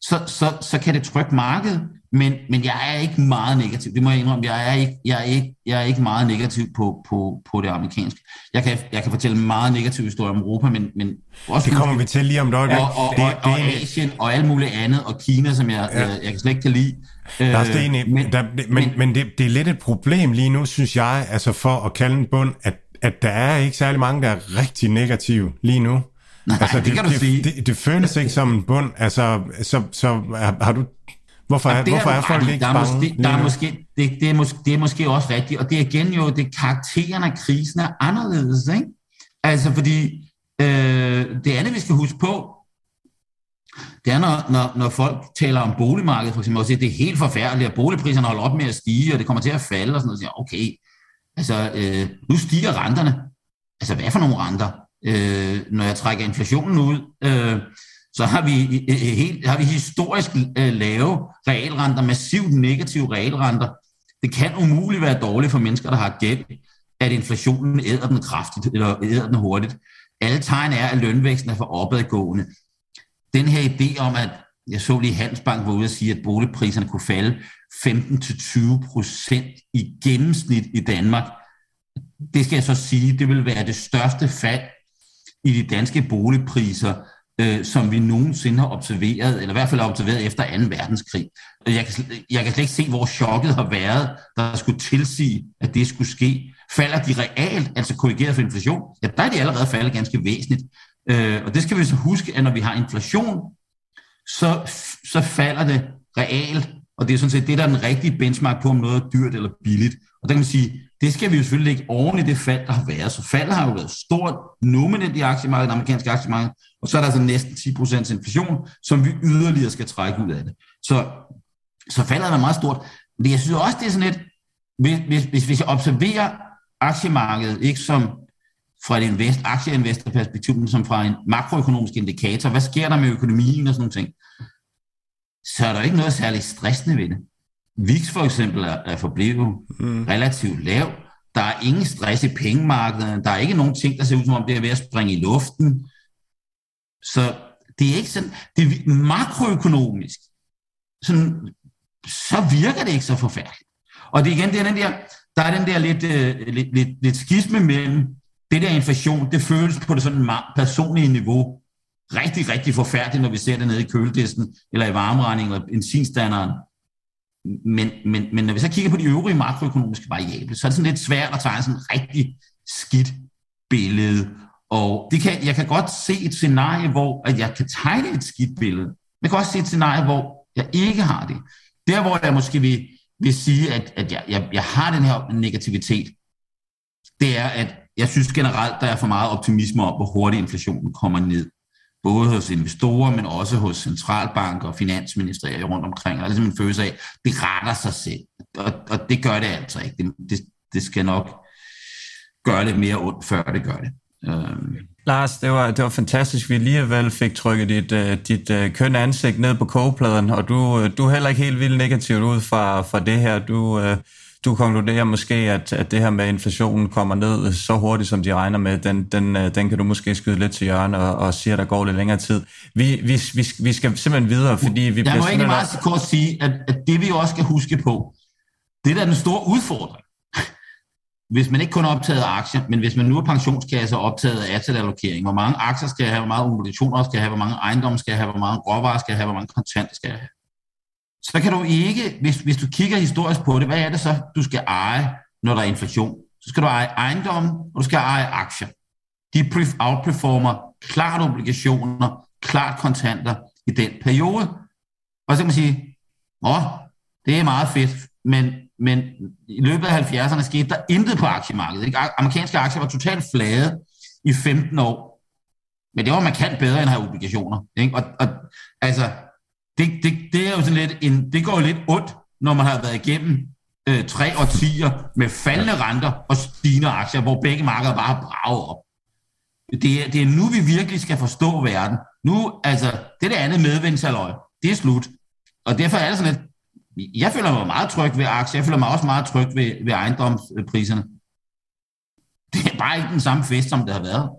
så, så, så kan det trykke markedet, men, men jeg er ikke meget negativ. Det må jeg indrømme. Jeg er ikke, jeg er ikke, jeg er ikke meget negativ på, på, på det amerikanske. Jeg kan, jeg kan fortælle meget negativ historie om Europa, men, men også... Det kommer vi til lige om det. Og, og, det, og, og Asien og alt muligt andet, og Kina, som jeg, ja. jeg, jeg kan slet ikke kan lide. Lars, det er egentlig, men, der, det, men, men, men det, det er lidt et problem lige nu, synes jeg, altså for at kalde en bund, at, at der er ikke særlig mange, der er rigtig negative lige nu. Nej, altså, det, det kan du det, sige. Det, det føles ikke som en bund. Altså, så, så har du Hvorfor er, hvorfor er, er folk ikke der bange? Måske, der er måske, det, det, er måske, det er måske også rigtigt, og det er igen jo, det karakteren af krisen er anderledes, ikke? Altså fordi, øh, det andet vi skal huske på, det er, når, når, når folk taler om boligmarkedet, for eksempel, og siger, det er helt forfærdeligt, at boligpriserne holder op med at stige, og det kommer til at falde, og sådan noget, så siger, okay, altså, øh, nu stiger renterne. Altså, hvad for nogle renter? Øh, når jeg trækker inflationen ud, øh, så har vi, øh, øh, helt, har vi historisk øh, lave realrenter, massivt negative realrenter. Det kan umuligt være dårligt for mennesker, der har gæld, at inflationen æder den kraftigt, eller æder den hurtigt. Alle tegn er, at lønvæksten er for opadgående. Den her idé om, at jeg så lige Handelsbank var ude og sige, at boligpriserne kunne falde 15-20 procent i gennemsnit i Danmark. Det skal jeg så sige, det vil være det største fald i de danske boligpriser øh, som vi nogensinde har observeret, eller i hvert fald har observeret efter 2. verdenskrig. Jeg kan, jeg kan slet ikke se, hvor chokket har været, der skulle tilsige, at det skulle ske. Falder de realt, altså korrigeret for inflation, ja, der er de allerede faldet ganske væsentligt. Øh, og det skal vi så huske, at når vi har inflation, så, så falder det realt, og det er sådan set det, der er den rigtige benchmark på, om noget er dyrt eller billigt. Og der kan man sige, det skal vi jo selvfølgelig lægge oven i det fald, der har været. Så faldet har jo været stort nominelt i aktiemarkedet, det amerikanske aktiemarked, og så er der altså næsten 10% inflation, som vi yderligere skal trække ud af det. Så, så faldet er meget stort. Men jeg synes også, det er sådan lidt, hvis, hvis, hvis vi observerer aktiemarkedet, ikke som fra et invest, aktieinvestorperspektiv, men som fra en makroøkonomisk indikator, hvad sker der med økonomien og sådan noget ting, så er der ikke noget særligt stressende ved det. VIX for eksempel er, er forblevet mm. relativt lav. Der er ingen stress i pengemarkedet. Der er ikke nogen ting, der ser ud som om det er ved at springe i luften. Så det er ikke sådan, det er makroøkonomisk, sådan, så virker det ikke så forfærdeligt. Og det er igen, det er den der, der er den der lidt, uh, lidt, lidt, lidt skisme mellem det der inflation, det føles på det sådan personlige niveau rigtig, rigtig forfærdeligt, når vi ser det nede i køledisken, eller i varmeregningen, eller benzinstanderen. Men, men, men når vi så kigger på de øvrige makroøkonomiske variable, så er det sådan lidt svært at tegne sådan et rigtig skidt billede. Og det kan, jeg kan godt se et scenarie, hvor at jeg kan tegne et skidt billede. Jeg kan også se et scenarie, hvor jeg ikke har det. Der, hvor jeg måske vil, vil sige, at, at jeg, jeg, jeg har den her negativitet, det er, at jeg synes generelt, der er for meget optimisme om, hvor hurtigt inflationen kommer ned både hos investorer, men også hos centralbanker og finansministerier rundt omkring. Og er ligesom en følelse af, det retter sig selv. Og, og det gør det altså ikke. Det, det, det skal nok gøre det mere ondt, før det gør det. Øhm. Lars, det var, det var fantastisk, vi alligevel fik trykket dit, øh, dit øh, kønne ansigt ned på kogepladen, og du, øh, du er heller ikke helt vildt negativt ud fra, fra det her. Du, du konkluderer måske, at, at det her med inflationen kommer ned så hurtigt, som de regner med, den, den, øh, den kan du måske skyde lidt til hjørne og, og sige, at der går lidt længere tid. Vi, vi, vi, vi skal simpelthen videre, fordi vi Jeg må ikke meget kort sige, at, at det vi også skal huske på, det der er den store udfordring. Hvis man ikke kun er optaget af aktier, men hvis man nu er pensionskasse og optaget af assetallokering, hvor mange aktier skal jeg have, hvor mange obligationer skal jeg have, hvor mange ejendomme skal jeg have, hvor mange råvarer skal jeg have, hvor mange kontanter skal jeg have så kan du ikke, hvis, hvis du kigger historisk på det, hvad er det så, du skal eje, når der er inflation? Så skal du eje ejendom, og du skal eje aktier. De outperformer klart obligationer, klart kontanter i den periode. Og så kan man sige, åh, det er meget fedt, men, men i løbet af 70'erne skete der intet på aktiemarkedet. Ikke? Amerikanske aktier var totalt flade i 15 år. Men det var markant bedre end at have obligationer. Ikke? Og, og altså, det, det, det er jo sådan lidt en, det går jo lidt ondt, når man har været igennem øh, tre årtier med faldende renter og stigende aktier, hvor begge markeder bare har braget op. Det er, det er nu, vi virkelig skal forstå verden. Nu, altså, det der andet medvindsaløj, det er slut. Og derfor er det sådan lidt, jeg føler mig meget tryg ved aktier, jeg føler mig også meget tryg ved, ved ejendomspriserne. Det er bare ikke den samme fest, som det har været.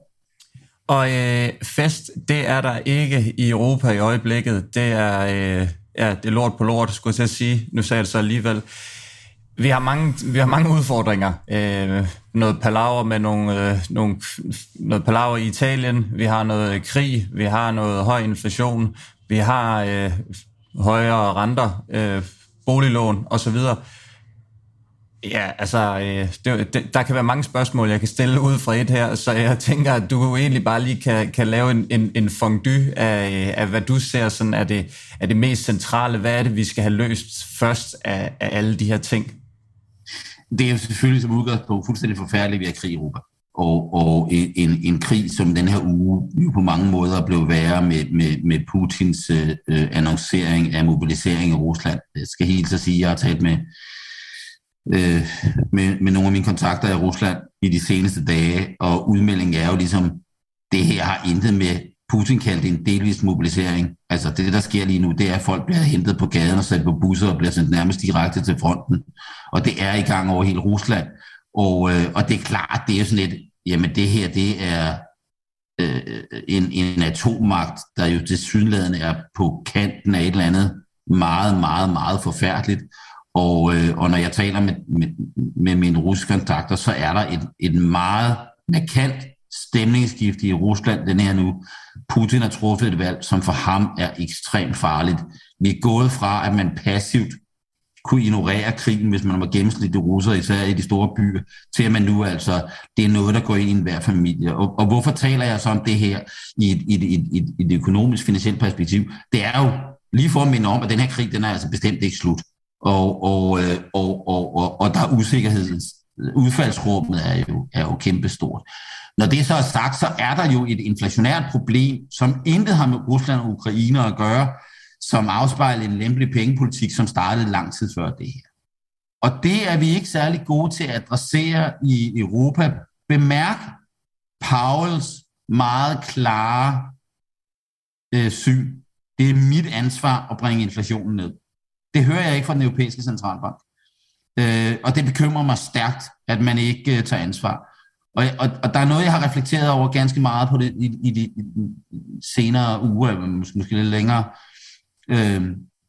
Og øh, fest, det er der ikke i Europa i øjeblikket. Det er, øh, ja, det er lort på lort, skulle jeg til at sige. Nu sagde jeg det så alligevel. Vi har mange, vi har mange udfordringer. Øh, noget palaver med nogle, øh, nogle, noget palaver i Italien. Vi har noget krig. Vi har noget høj inflation. Vi har øh, højere renter, øh, boliglån osv. Ja, altså, øh, det, der kan være mange spørgsmål, jeg kan stille ud fra et her, så jeg tænker, at du egentlig bare lige kan, kan lave en, en, en fondue af, af, hvad du ser sådan er det, er det mest centrale. Hvad er det, vi skal have løst først af, af alle de her ting? Det er jo selvfølgelig som udgangspunkt fuldstændig forfærdeligt, at vi har krig i Europa. Og, og en, en krig som den her uge jo på mange måder blev værre med, med, med Putins øh, øh, annoncering af mobilisering i Rusland. Jeg skal helt så sige, at jeg har talt med øh, med, med nogle af mine kontakter i Rusland i de seneste dage, og udmeldingen er jo ligesom, det her har intet med Putin kaldte en delvis mobilisering. Altså det, der sker lige nu, det er, at folk bliver hentet på gaden og sat på busser og bliver sendt nærmest direkte til fronten. Og det er i gang over hele Rusland. Og, øh, og det er klart, det er sådan lidt, jamen det her, det er øh, en, en atommagt, der jo til synligheden er på kanten af et eller andet meget, meget, meget forfærdeligt. Og, øh, og når jeg taler med, med, med mine russiske kontakter, så er der et, et meget markant stemningsskift i Rusland den her nu. Putin har truffet et valg, som for ham er ekstremt farligt. Vi er gået fra, at man passivt kunne ignorere krigen, hvis man var gennemsnitlig russer, især i de store byer, til at man nu altså, det er noget, der går ind i enhver familie. Og, og hvorfor taler jeg så om det her i et, i et, i et, i et økonomisk, finansielt perspektiv? Det er jo lige for at minde om, at den her krig, den er altså bestemt ikke slut og, og, øh, og, og, og, og der er usikkerhed. Udfaldsrummet er jo, er jo kæmpestort. Når det så er sagt, så er der jo et inflationært problem, som intet har med Rusland og Ukraine at gøre, som afspejler en lempelig pengepolitik, som startede lang tid før det her. Og det er vi ikke særlig gode til at adressere i Europa. Bemærk Pauls meget klare øh, syn. Det er mit ansvar at bringe inflationen ned. Det hører jeg ikke fra den europæiske centralbank. Øh, og det bekymrer mig stærkt, at man ikke øh, tager ansvar. Og, og, og der er noget, jeg har reflekteret over ganske meget på det i, i de senere uger, måske, måske lidt længere. Øh,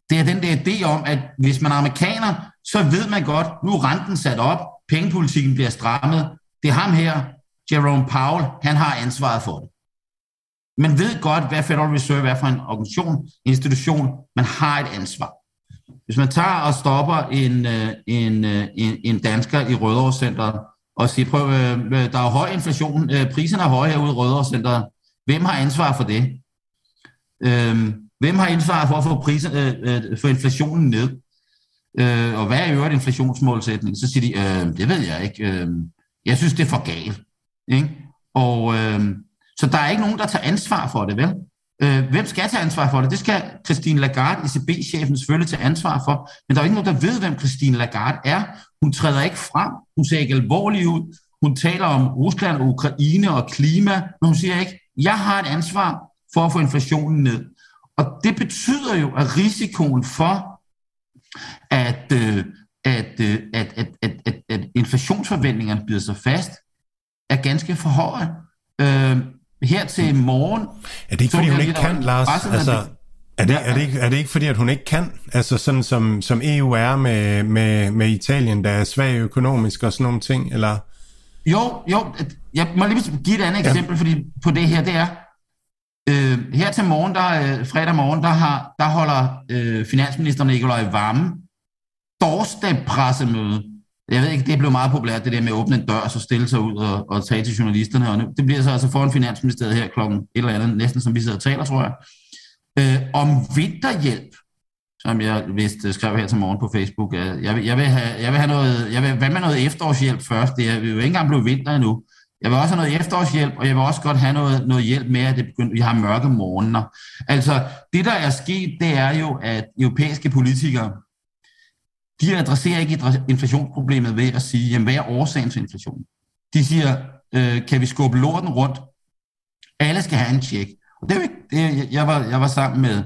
det er den der idé om, at hvis man er amerikaner, så ved man godt, nu er renten sat op, pengepolitikken bliver strammet. Det er ham her, Jerome Powell, han har ansvaret for det. Man ved godt, hvad Federal Reserve er for en organisation, institution. Man har et ansvar. Hvis man tager og stopper en, øh, en, øh, en, en dansker i Rødovre Center og siger, prøv, øh, der er høj inflation, priserne er høje herude i Rødovre Center. Hvem har ansvar for det? Øhm, hvem har ansvar for at få, priser, for inflationen ned? Og hvad er øvrigt inflationsmålsætning? Så siger de, øhm, det ved jeg ikke. Øhm, jeg synes, det er for galt. Ikke? Og, så der er ikke nogen, der tager ansvar for det, vel? Øh, hvem skal tage ansvar for det? Det skal Christine Lagarde, ECB-chefen, selvfølgelig tage ansvar for. Men der er ikke nogen, der ved, hvem Christine Lagarde er. Hun træder ikke frem. Hun ser ikke alvorlig ud. Hun taler om Rusland og Ukraine og klima, men hun siger ikke, jeg har et ansvar for at få inflationen ned. Og det betyder jo, at risikoen for, at, øh, at, øh, at, at, at, at, at inflationsforventningerne bliver så fast, er ganske for høje. Øh, her til morgen... Er det ikke, fordi hun ikke kan, Lars? Altså, er det, er, det ikke, er det ikke fordi, at hun ikke kan? Altså sådan som, som EU er med, med, med Italien, der er svag økonomisk og sådan nogle ting, eller? Jo, jo. Jeg må lige give et andet ja. eksempel fordi, på det her. Det er, øh, her til morgen, der, øh, fredag morgen, der, har, der holder øh, finansminister Nikolaj Vammen dorsdag pressemøde jeg ved ikke, det blev meget populært, det der med at åbne en dør, og så stille sig ud og, og tage til journalisterne. Og nu, det bliver så altså foran Finansministeriet her klokken et eller andet, næsten som vi sidder og taler, tror jeg, øh, om vinterhjælp, som jeg vist øh, skrev her til morgen på Facebook. Jeg vil, jeg vil, have, jeg vil have noget, jeg vil, hvad med noget efterårshjælp først? Det er jo ikke engang blevet vinter endnu. Jeg vil også have noget efterårshjælp, og jeg vil også godt have noget, noget hjælp med, at det begynder, vi har mørke morgener. Altså, det der er sket, det er jo, at europæiske politikere, de adresserer ikke inflationsproblemet ved at sige, jamen, hvad er årsagen til inflationen? De siger, øh, kan vi skubbe lorten rundt? Alle skal have en tjek. Og det er jo ikke, det, jeg, var, jeg var sammen med,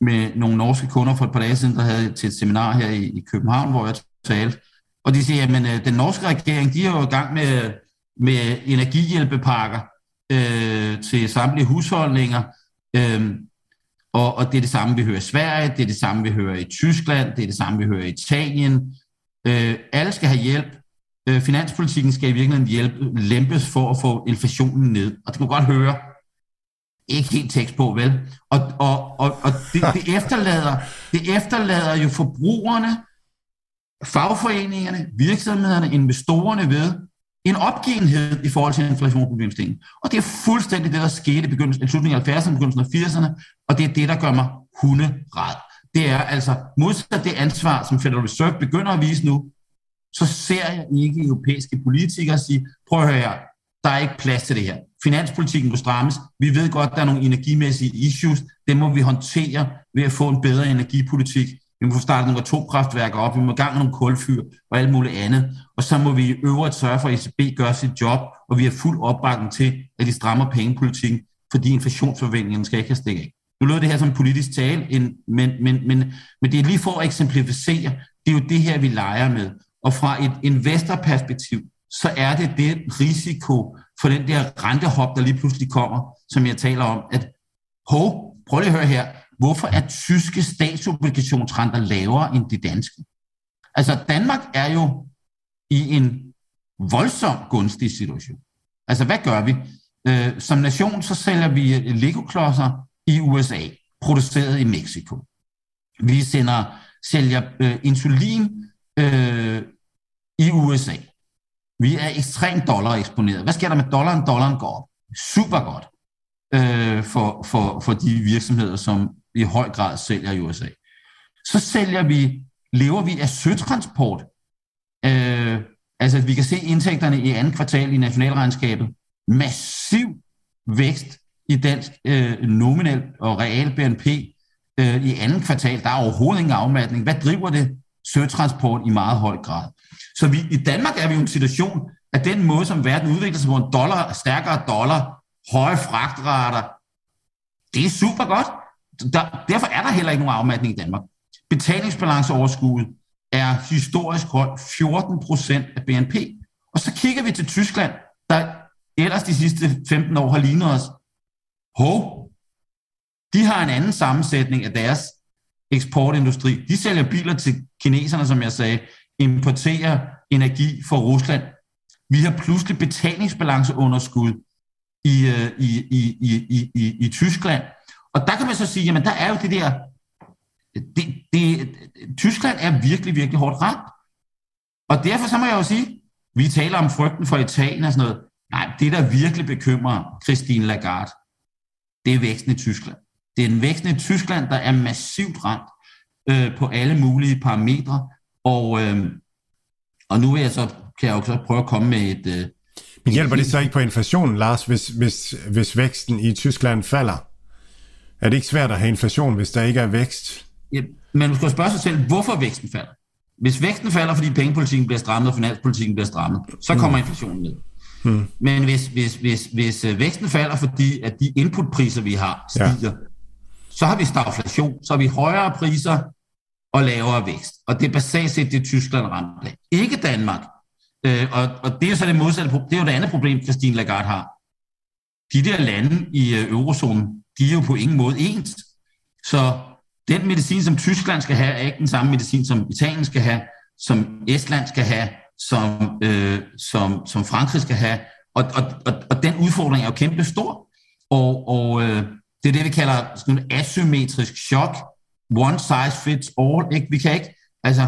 med nogle norske kunder for et par dage siden, der havde til et seminar her i, i København, hvor jeg talte. Og de siger, jamen øh, den norske regering, de er jo i gang med, med energihjælpepakker øh, til samtlige husholdninger. Øh, og, og det er det samme, vi hører i Sverige, det er det samme, vi hører i Tyskland, det er det samme, vi hører i Italien. Øh, alle skal have hjælp. Øh, finanspolitikken skal i virkeligheden hjælpe, lempes for at få inflationen ned. Og det kan man godt høre, ikke helt tekst på, vel? Og, og, og, og det, det, efterlader, det efterlader jo forbrugerne, fagforeningerne, virksomhederne, investorerne ved en opgivenhed i forhold til inflationsproblemstillingen. Og det er fuldstændig det, der skete i, begyndelsen, i slutningen af 70'erne, begyndelsen af 80'erne, og det er det, der gør mig hunderad. Det er altså modsat det ansvar, som Federal Reserve begynder at vise nu, så ser jeg ikke europæiske politikere sige, prøv at høre her, der er ikke plads til det her. Finanspolitikken må strammes. Vi ved godt, der er nogle energimæssige issues. Det må vi håndtere ved at få en bedre energipolitik. Vi må få startet nogle atomkraftværker op, vi må gang med nogle kulfyr og alt muligt andet. Og så må vi i øvrigt sørge for, at ECB gør sit job, og vi har fuld opbakning til, at de strammer pengepolitikken, fordi inflationsforventningen skal ikke have stikket af. Nu lød det her som politisk tale, men, men, men, men det er lige for at eksemplificere, det er jo det her, vi leger med. Og fra et investorperspektiv, så er det det risiko for den der rentehop, der lige pludselig kommer, som jeg taler om, at hov, prøv lige at høre her, hvorfor er tyske statsobligationsrenter lavere end de danske? Altså Danmark er jo i en voldsom gunstig situation. Altså hvad gør vi? Øh, som nation så sælger vi Lego-klodser i USA, produceret i Mexico. Vi sender, sælger øh, insulin øh, i USA. Vi er ekstremt dollar eksponeret. Hvad sker der med dollaren? Dollaren går op. Super godt øh, for, for, for de virksomheder, som i høj grad sælger i USA. Så sælger vi, lever vi af søtransport. Øh, altså, vi kan se indtægterne i andet kvartal i nationalregnskabet. Massiv vækst i dansk øh, nominel og real BNP øh, i andet kvartal. Der er overhovedet ingen afmatning. Hvad driver det? Søtransport i meget høj grad. Så vi, i Danmark er vi jo en situation, at den måde, som verden udvikler sig på en dollar, stærkere dollar, høje fragtrater, det er super godt. Der, derfor er der heller ikke nogen afmatning i Danmark. Betalingsbalanceoverskuddet er historisk højt, 14 procent af BNP. Og så kigger vi til Tyskland, der ellers de sidste 15 år har lignet os. Hov, de har en anden sammensætning af deres eksportindustri. De sælger biler til kineserne, som jeg sagde, importerer energi fra Rusland. Vi har pludselig betalingsbalanceunderskud i, øh, i, i, i, i, i Tyskland. Og der kan man så sige, jamen der er jo det der, det, det, Tyskland er virkelig, virkelig hårdt ramt. Og derfor så må jeg jo sige, vi taler om frygten for Italien og sådan noget. Nej, det der virkelig bekymrer Christine Lagarde, det er væksten i Tyskland. Det er en væksten i Tyskland, der er massivt ramt øh, på alle mulige parametre. Og, øh, og nu vil jeg så, kan jeg jo så prøve at komme med et... Øh, Men hjælper det så ikke på inflationen, Lars, hvis, hvis, hvis væksten i Tyskland falder? Er det ikke svært at have inflation, hvis der ikke er vækst? Ja, men du skal spørge sig selv, hvorfor væksten falder. Hvis væksten falder, fordi pengepolitikken bliver strammet, og finanspolitikken bliver strammet, så kommer mm. inflationen ned. Hmm. Men hvis, hvis, hvis, hvis øh, væksten falder, fordi at de inputpriser, vi har, stiger, ja. så har vi stagflation, så har vi højere priser og lavere vækst. Og det er basalt set det, Tyskland ramt af. Ikke Danmark. Øh, og, og det er jo så det modsatte, det er jo det andet problem, Christine Lagarde har. De der lande i øh, eurozonen, de er jo på ingen måde ens. Så den medicin, som Tyskland skal have, er ikke den samme medicin, som Italien skal have, som Estland skal have, som, øh, som, som Frankrig skal have. Og, og, og, og den udfordring er jo kæmpe stor. Og, og øh, det er det, vi kalder sådan en asymmetrisk chok. One size fits all. Ikke? Vi kan ikke, altså,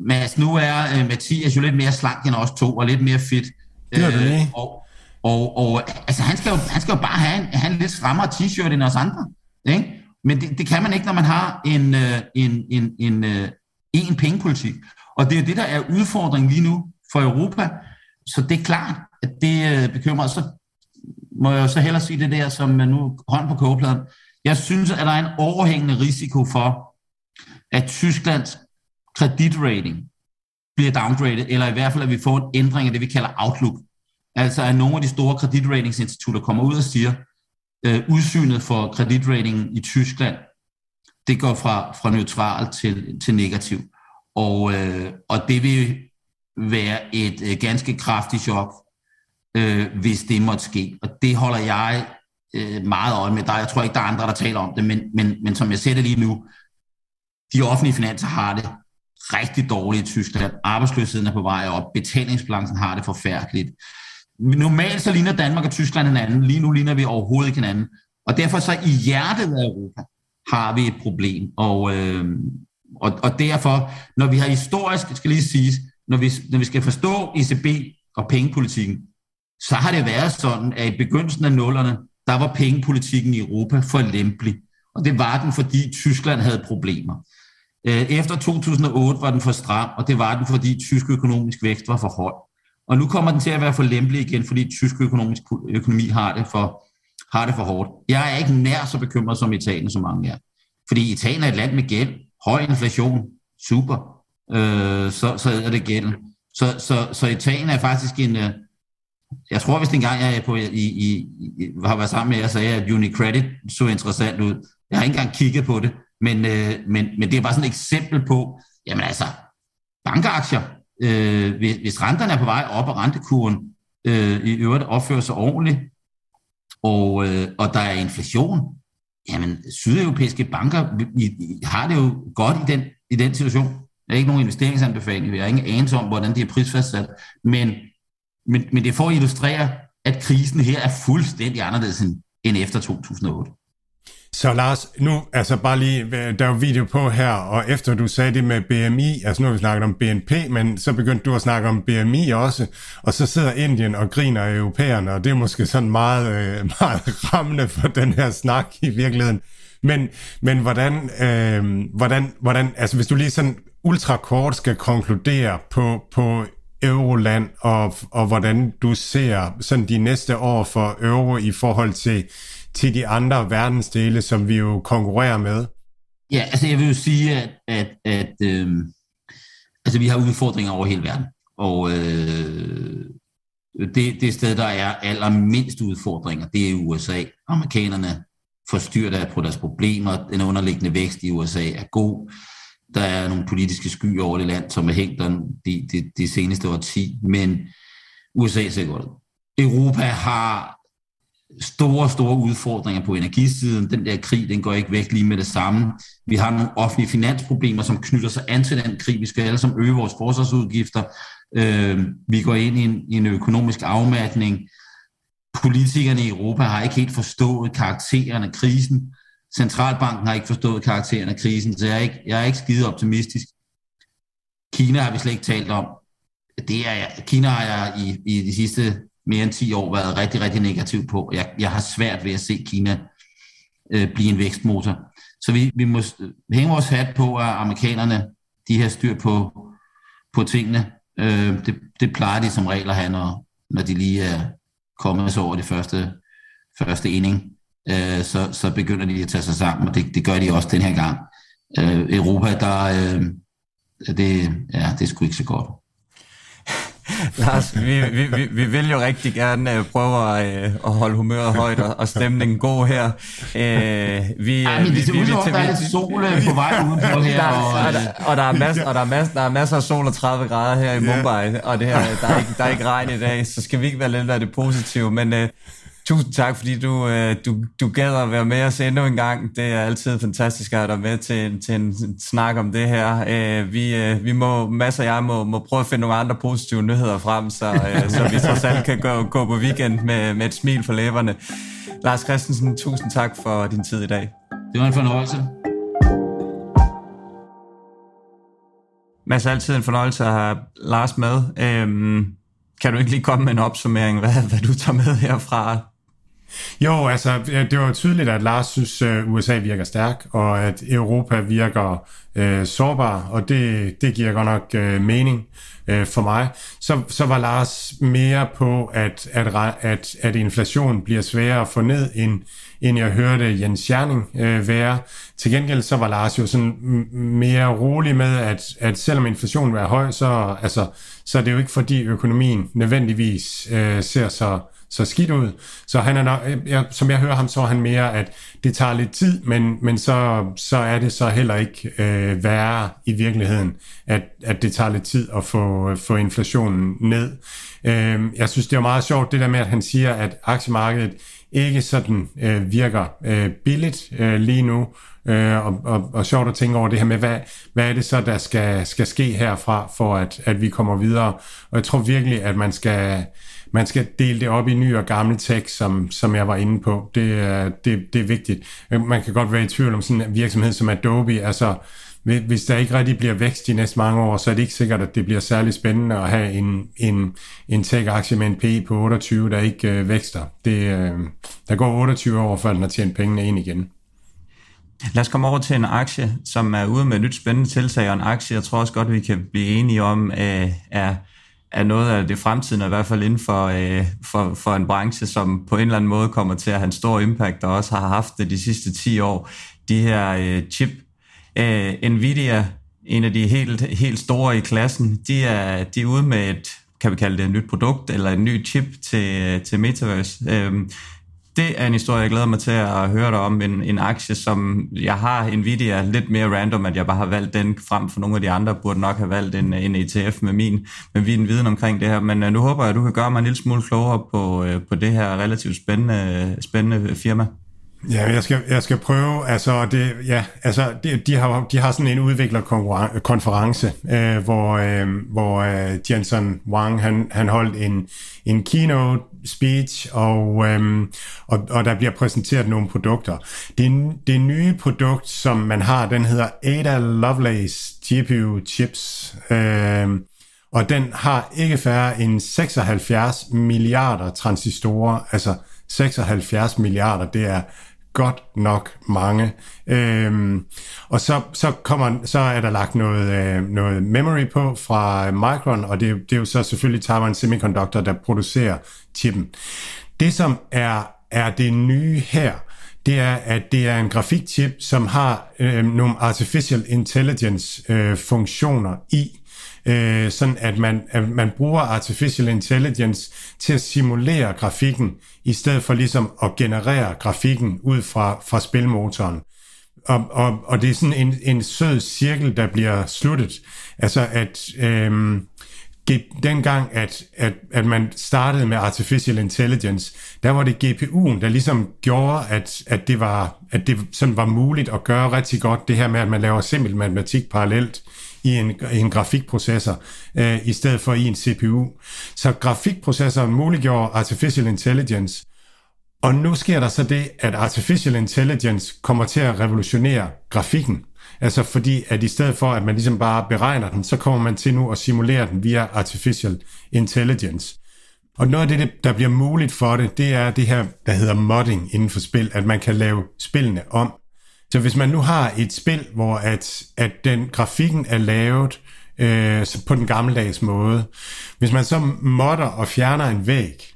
Mads, nu er øh, Mathias jo lidt mere slank end os to, og lidt mere fit. Det er det, øh, og, og, og altså, han, skal jo, han skal jo bare have en, have en lidt strammere t-shirt end os andre. Ikke? Men det, det kan man ikke, når man har en, øh, en, en, en, en, en pengepolitik. Og det er det, der er udfordringen lige nu for Europa. Så det er klart, at det øh, bekymrer. Så må jeg jo så hellere sige det der, som nu hånd på kogepladen. Jeg synes, at der er en overhængende risiko for, at Tysklands kreditrating bliver downgraded, eller i hvert fald, at vi får en ændring af det, vi kalder outlook. Altså, at nogle af de store kreditratingsinstitutter kommer ud og siger, øh, udsynet for kreditratingen i Tyskland, det går fra, fra neutral til, til negativ. Og, øh, og det vil være et øh, ganske kraftigt chok, øh, hvis det måtte ske. Og det holder jeg øh, meget øje med. Der, jeg tror ikke, der er andre, der taler om det, men, men, men som jeg ser det lige nu, de offentlige finanser har det rigtig dårligt i Tyskland. Arbejdsløsheden er på vej op. Betalingsbalancen har det forfærdeligt. Normalt så ligner Danmark og Tyskland hinanden. Lige nu ligner vi overhovedet ikke hinanden. Og derfor så i hjertet af Europa har vi et problem. Og, øh, og, og derfor, når vi har historisk, skal lige siges, når vi, når vi skal forstå ECB og pengepolitikken, så har det været sådan, at i begyndelsen af nullerne, der var pengepolitikken i Europa for lempelig. Og det var den, fordi Tyskland havde problemer. Øh, efter 2008 var den for stram, og det var den, fordi tysk økonomisk vækst var for høj. Og nu kommer den til at være for lempelig igen, fordi tysk økonomisk økonomi har det for, har det for hårdt. Jeg er ikke nær så bekymret som Italien, som mange er. Fordi Italien er et land med gæld, høj inflation, super, øh, så, så er det gælden. Så, så, så Italien er faktisk en, øh, jeg tror hvis engang jeg er på, i, i, i, har været sammen med jer, sagde at Unicredit så interessant ud. Jeg har ikke engang kigget på det, men, øh, men, men det er bare sådan et eksempel på, jamen altså, bankaktier, øh, hvis, hvis renterne er på vej op, og rentekurven øh, i øvrigt opfører sig ordentligt, og, øh, og der er inflation, jamen sydeuropæiske banker vi, vi har det jo godt i den, i den situation. Der er ikke nogen investeringsanbefaling, vi har ingen anelse om, hvordan de er prisfastsat, men, men, men det får at illustrere, at krisen her er fuldstændig anderledes end, end efter 2008. Så Lars, nu altså bare lige, der er jo video på her, og efter du sagde det med BMI, altså nu har vi snakket om BNP, men så begyndte du at snakke om BMI også, og så sidder Indien og griner af europæerne, og det er måske sådan meget, øh, meget rammende for den her snak i virkeligheden. Men, men hvordan, øh, hvordan, hvordan, altså hvis du lige sådan ultrakort skal konkludere på, på Euroland, og, og hvordan du ser sådan de næste år for euro i forhold til til de andre verdensdele, som vi jo konkurrerer med? Ja, altså jeg vil jo sige, at, at, at øh, altså, vi har udfordringer over hele verden. Og øh, det, det sted, der er allermindst udfordringer, det er USA. Amerikanerne forstyrrer på deres problemer. Den underliggende vækst i USA er god. Der er nogle politiske skyer over det land, som er hængt de, de, de seneste 10. Men USA ser godt ud. Europa har store, store udfordringer på energisiden. Den der krig, den går ikke væk lige med det samme. Vi har nogle offentlige finansproblemer, som knytter sig an til den krig. Vi skal alle som øge vores forsvarsudgifter. Øh, vi går ind i en, i en økonomisk afmatning. Politikerne i Europa har ikke helt forstået karakteren af krisen. Centralbanken har ikke forstået karakteren af krisen, så jeg er ikke, jeg er ikke skide optimistisk. Kina har vi slet ikke talt om. Det er, Kina har jeg i, i de sidste mere end 10 år været rigtig, rigtig negativ på. Jeg, jeg har svært ved at se Kina øh, blive en vækstmotor. Så vi, vi må øh, hænge vores hat på, at amerikanerne de har styr på, på tingene. Øh, det, det plejer de som regel at have, når, når de lige er kommet så over det første, første ening. Øh, så, så begynder de at tage sig sammen, og det, det gør de også den her gang. Øh, Europa, der, øh, det, ja, det er sgu ikke så godt. Lars, vi, vi, vi, vi vil jo rigtig gerne uh, prøve at, uh, at holde humøret højt og, og stemningen god her. Uh, vi, ja, men det ser ud som der er lidt sol på vej udenfor her. Der, og, der, og, der er masser, og der, er masser, der er masser af sol og 30 grader her i Mumbai, og det her, der, er ikke, der er ikke regn i dag, så skal vi ikke være lidt af det positive. Men uh, Tusind tak, fordi du, øh, du, du gad at være med os endnu en gang. Det er altid fantastisk at have dig med til, til en snak om det her. Øh, vi, øh, vi må, Mads og jeg må, må prøve at finde nogle andre positive nyheder frem, så, så vi trods alt kan gå, gå på weekend med, med et smil for læberne. Lars Christensen, tusind tak for din tid i dag. Det var en fornøjelse. Mads, altid en fornøjelse at have Lars med. Øhm, kan du ikke lige komme med en opsummering, hvad, hvad du tager med herfra jo, altså det var tydeligt, at Lars synes, øh, at USA virker stærk, og at Europa virker øh, sårbar, og det, det giver godt nok øh, mening øh, for mig. Så, så var Lars mere på, at, at, at, at inflationen bliver sværere at få ned, end, end jeg hørte Jens Jerning øh, være. Til gengæld så var Lars jo sådan mere rolig med, at, at selvom inflationen er høj, så, altså, så er det jo ikke fordi økonomien nødvendigvis øh, ser så så skidt ud. Så han er nok, jeg, som jeg hører ham, så er han mere, at det tager lidt tid, men, men så, så er det så heller ikke øh, værre i virkeligheden, at, at det tager lidt tid at få, få inflationen ned. Øh, jeg synes, det er meget sjovt, det der med, at han siger, at aktiemarkedet ikke sådan øh, virker øh, billigt øh, lige nu, øh, og, og, og sjovt at tænke over det her med, hvad, hvad er det så, der skal, skal ske herfra, for at, at vi kommer videre. Og jeg tror virkelig, at man skal, man skal dele det op i ny og gammel tekst, som, som jeg var inde på. Det, er, det, det er vigtigt. Øh, man kan godt være i tvivl om sådan en virksomhed som Adobe. Altså, hvis der ikke rigtig bliver vækst de næste mange år, så er det ikke sikkert, at det bliver særlig spændende at have en, en, en tech-aktie med en P på 28, der ikke øh, vækster. Det, øh, der går 28 år, før den har tjent pengene ind igen. Lad os komme over til en aktie, som er ude med et nyt spændende tiltag, og en aktie, jeg tror også godt, vi kan blive enige om, øh, er, er noget af det fremtiden, i hvert fald inden for, øh, for, for en branche, som på en eller anden måde kommer til at have en stor impact, og også har haft det de sidste 10 år. De her øh, chip, øh, Nvidia, en af de helt, helt store i klassen, de er, de er ude med et, kan vi kalde det et nyt produkt, eller en ny chip til, øh, til Metaverse. Øh, det er en historie, jeg glæder mig til at høre dig om. En, en aktie, som jeg har Nvidia lidt mere random, at jeg bare har valgt den frem for nogle af de andre. Burde nok have valgt en, en ETF med min, med min viden omkring det her. Men øh, nu håber jeg, at du kan gøre mig en lille smule klogere på, øh, på det her relativt spændende, spændende firma. Ja, jeg skal, jeg skal prøve, altså, det, ja, altså de, de, har, de har sådan en udviklerkonference, øh, hvor, øh, hvor øh, Jensen Wang, han, han holdt en, en keynote speech, og, øhm, og, og der bliver præsenteret nogle produkter. Det, det nye produkt, som man har, den hedder Ada Lovelace GPU Chips, øhm, og den har ikke færre end 76 milliarder transistorer, altså 76 milliarder, det er godt nok mange. Øhm, og så, så, kommer, så er der lagt noget, øh, noget memory på fra Micron, og det, det er jo så selvfølgelig Taiwan Semiconductor, der producerer chippen. Det, som er, er det nye her, det er, at det er en grafikchip, som har øh, nogle artificial intelligence øh, funktioner i, øh, sådan at man, at man bruger artificial intelligence til at simulere grafikken, i stedet for ligesom at generere grafikken ud fra, fra spilmotoren. Og, og, og det er sådan en, en sød cirkel, der bliver sluttet. Altså at øh, dengang, at, at, at man startede med artificial intelligence, der var det GPU'en, der ligesom gjorde, at, at, det var, at det sådan var muligt at gøre rigtig godt det her med, at man laver simpel matematik parallelt i en, i en grafikprocessor, øh, i stedet for i en CPU. Så grafikprocessoren muliggjorde artificial intelligence, og nu sker der så det, at artificial intelligence kommer til at revolutionere grafikken. Altså fordi, at i stedet for, at man ligesom bare beregner den, så kommer man til nu at simulere den via artificial intelligence. Og noget af det, der bliver muligt for det, det er det her, der hedder modding inden for spil, at man kan lave spillene om. Så hvis man nu har et spil, hvor at, at den grafikken er lavet øh, på den gammeldags måde, hvis man så modder og fjerner en væg,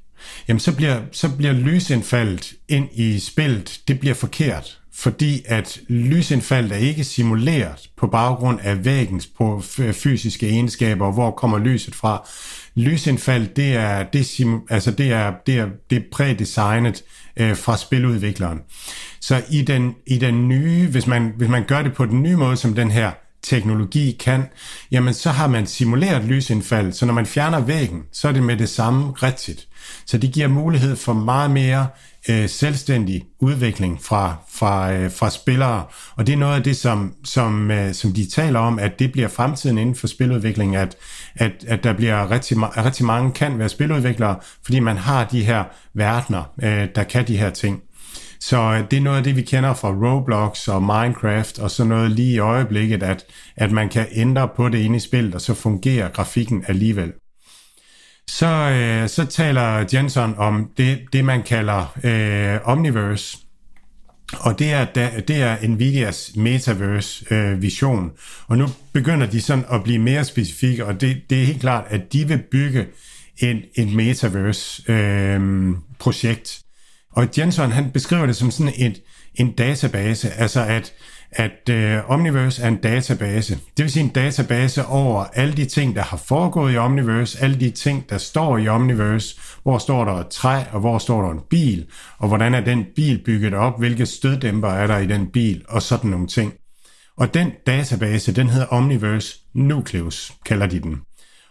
jamen så bliver, så bliver lysindfaldet ind i spillet, det bliver forkert, fordi at lysindfaldet er ikke simuleret på baggrund af væggens på fysiske egenskaber, hvor kommer lyset fra. Lysindfald, det er, det altså det er, det er, det er prædesignet øh, fra spiludvikleren. Så i den, i den nye, hvis man, hvis man gør det på den nye måde, som den her teknologi kan, jamen så har man simuleret lysindfald, så når man fjerner væggen, så er det med det samme rigtigt. Så det giver mulighed for meget mere øh, selvstændig udvikling fra, fra, øh, fra spillere, og det er noget af det, som, som, øh, som de taler om, at det bliver fremtiden inden for spiludvikling, at, at, at der bliver rigtig, rigtig mange kan være spiludviklere, fordi man har de her verdener, øh, der kan de her ting. Så øh, det er noget af det, vi kender fra Roblox og Minecraft og sådan noget lige i øjeblikket, at, at man kan ændre på det inde i spillet, og så fungerer grafikken alligevel. Så, øh, så taler Jensen om det, det man kalder øh, Omniverse, og det er, det er Nvidias metaverse-vision. Øh, og nu begynder de sådan at blive mere specifikke, og det, det er helt klart, at de vil bygge en, et metaverse-projekt. Øh, og Jensen, han beskriver det som sådan et, en database, altså at, at øh, Omniverse er en database. Det vil sige en database over alle de ting, der har foregået i Omniverse, alle de ting, der står i Omniverse, hvor står der et træ, og hvor står der en bil, og hvordan er den bil bygget op, hvilke støddæmper er der i den bil, og sådan nogle ting. Og den database, den hedder Omniverse Nucleus, kalder de den.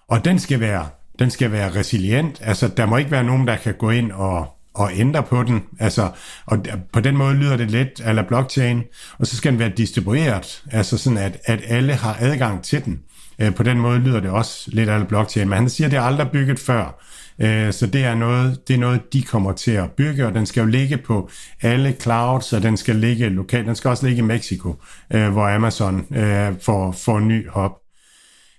Og den skal være, den skal være resilient, altså der må ikke være nogen, der kan gå ind og, og ændre på den, altså, og på den måde lyder det lidt ala blockchain, og så skal den være distribueret, altså sådan, at, at alle har adgang til den. Øh, på den måde lyder det også lidt ala blockchain, men han siger, at det er aldrig bygget før. Øh, så det er, noget, det er noget, de kommer til at bygge, og den skal jo ligge på alle clouds, og den skal ligge lokalt. Den skal også ligge i Mexico, øh, hvor Amazon får, får en ny hop.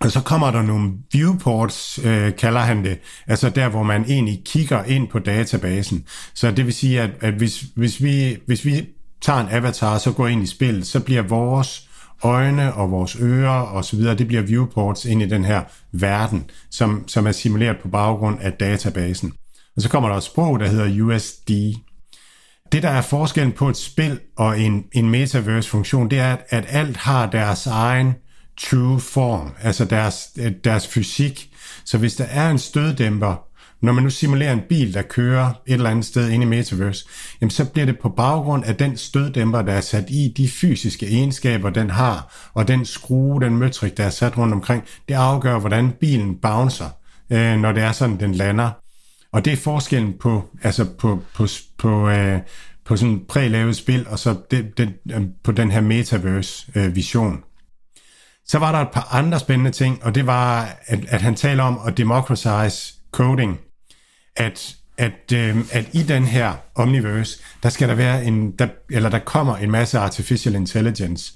Og så kommer der nogle viewports, øh, kalder han det, altså der, hvor man egentlig kigger ind på databasen. Så det vil sige, at, at hvis, hvis, vi, hvis vi tager en avatar og så går ind i spillet, så bliver vores øjne og vores ører og så videre, det bliver viewports ind i den her verden, som, som er simuleret på baggrund af databasen. Og så kommer der et sprog, der hedder USD. Det, der er forskellen på et spil og en, en metaverse-funktion, det er, at, at alt har deres egen true form, altså deres, øh, deres fysik. Så hvis der er en støddæmper, når man nu simulerer en bil, der kører et eller andet sted inde i Metaverse, jamen så bliver det på baggrund af den støddæmper, der er sat i, de fysiske egenskaber, den har, og den skrue, den møtrik, der er sat rundt omkring, det afgør, hvordan bilen bouncer, øh, når det er sådan, den lander. Og det er forskellen på, altså på, på, på, øh, på sådan prælavet spil, og så det, det, øh, på den her Metaverse-vision. Øh, så var der et par andre spændende ting, og det var, at, at han taler om at democratize coding. At, at, øh, at i den her omniverse, der skal der være en, der, eller der kommer en masse artificial intelligence.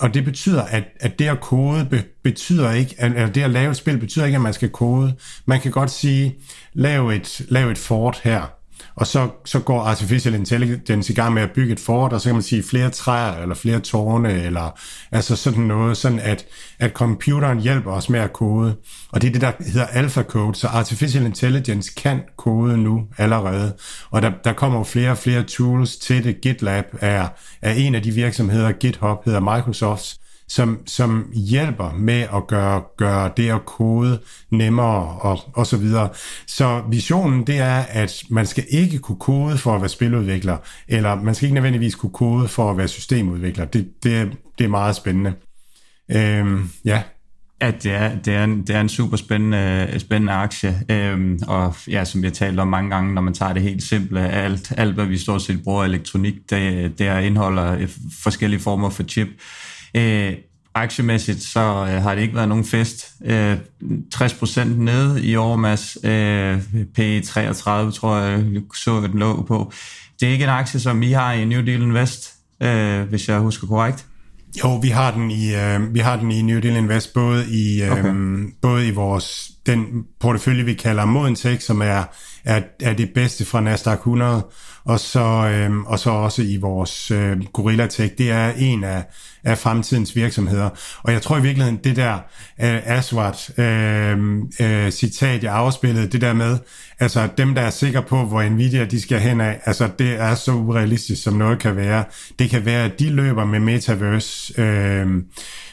Og det betyder, at, at det at kode be, betyder ikke, at, at det at lave et spil betyder ikke, at man skal kode. Man kan godt sige, lav et, lav et fort her og så, så går artificial intelligence i gang med at bygge et fort, og så kan man sige flere træer, eller flere tårne, eller altså sådan noget, sådan at, at computeren hjælper os med at kode. Og det er det, der hedder alpha code, så artificial intelligence kan kode nu allerede. Og der, der kommer jo flere og flere tools til det. GitLab er, er en af de virksomheder, GitHub hedder Microsofts, som, som hjælper med at gøre, gøre det at kode nemmere og, og så videre. Så visionen det er, at man skal ikke kunne kode for at være spiludvikler, eller man skal ikke nødvendigvis kunne kode for at være systemudvikler. Det, det, det er meget spændende. Øhm, ja. Ja, det er, det er, en, det er en super spændende, spændende aktie, øhm, og ja, som vi har talt om mange gange, når man tager det helt simple, alt, alt hvad vi stort set bruger elektronik, det, det indeholder øh, forskellige former for chip. Øh, aktiemæssigt, så øh, har det ikke været nogen fest. Øh, 60% nede i år, Mads. Øh, P33, tror jeg, jeg så den lå på. Det er ikke en aktie, som I har i New Deal Invest, øh, hvis jeg husker korrekt. Jo, vi har den i øh, vi har den i New Deal Invest både i øh, okay. både i vores den portefølje vi kalder Modentech, som er er, er det bedste fra Nasdaq 100 og så, øh, og så også i vores øh, Gorilla Tech. Det er en af, af fremtidens virksomheder. Og jeg tror i virkeligheden, det der øh, Aswad øh, øh, citat, jeg afspillede, det der med, altså dem, der er sikre på, hvor Nvidia de skal hen af, altså det er så urealistisk, som noget kan være. Det kan være, at de løber med Metaverse, øh,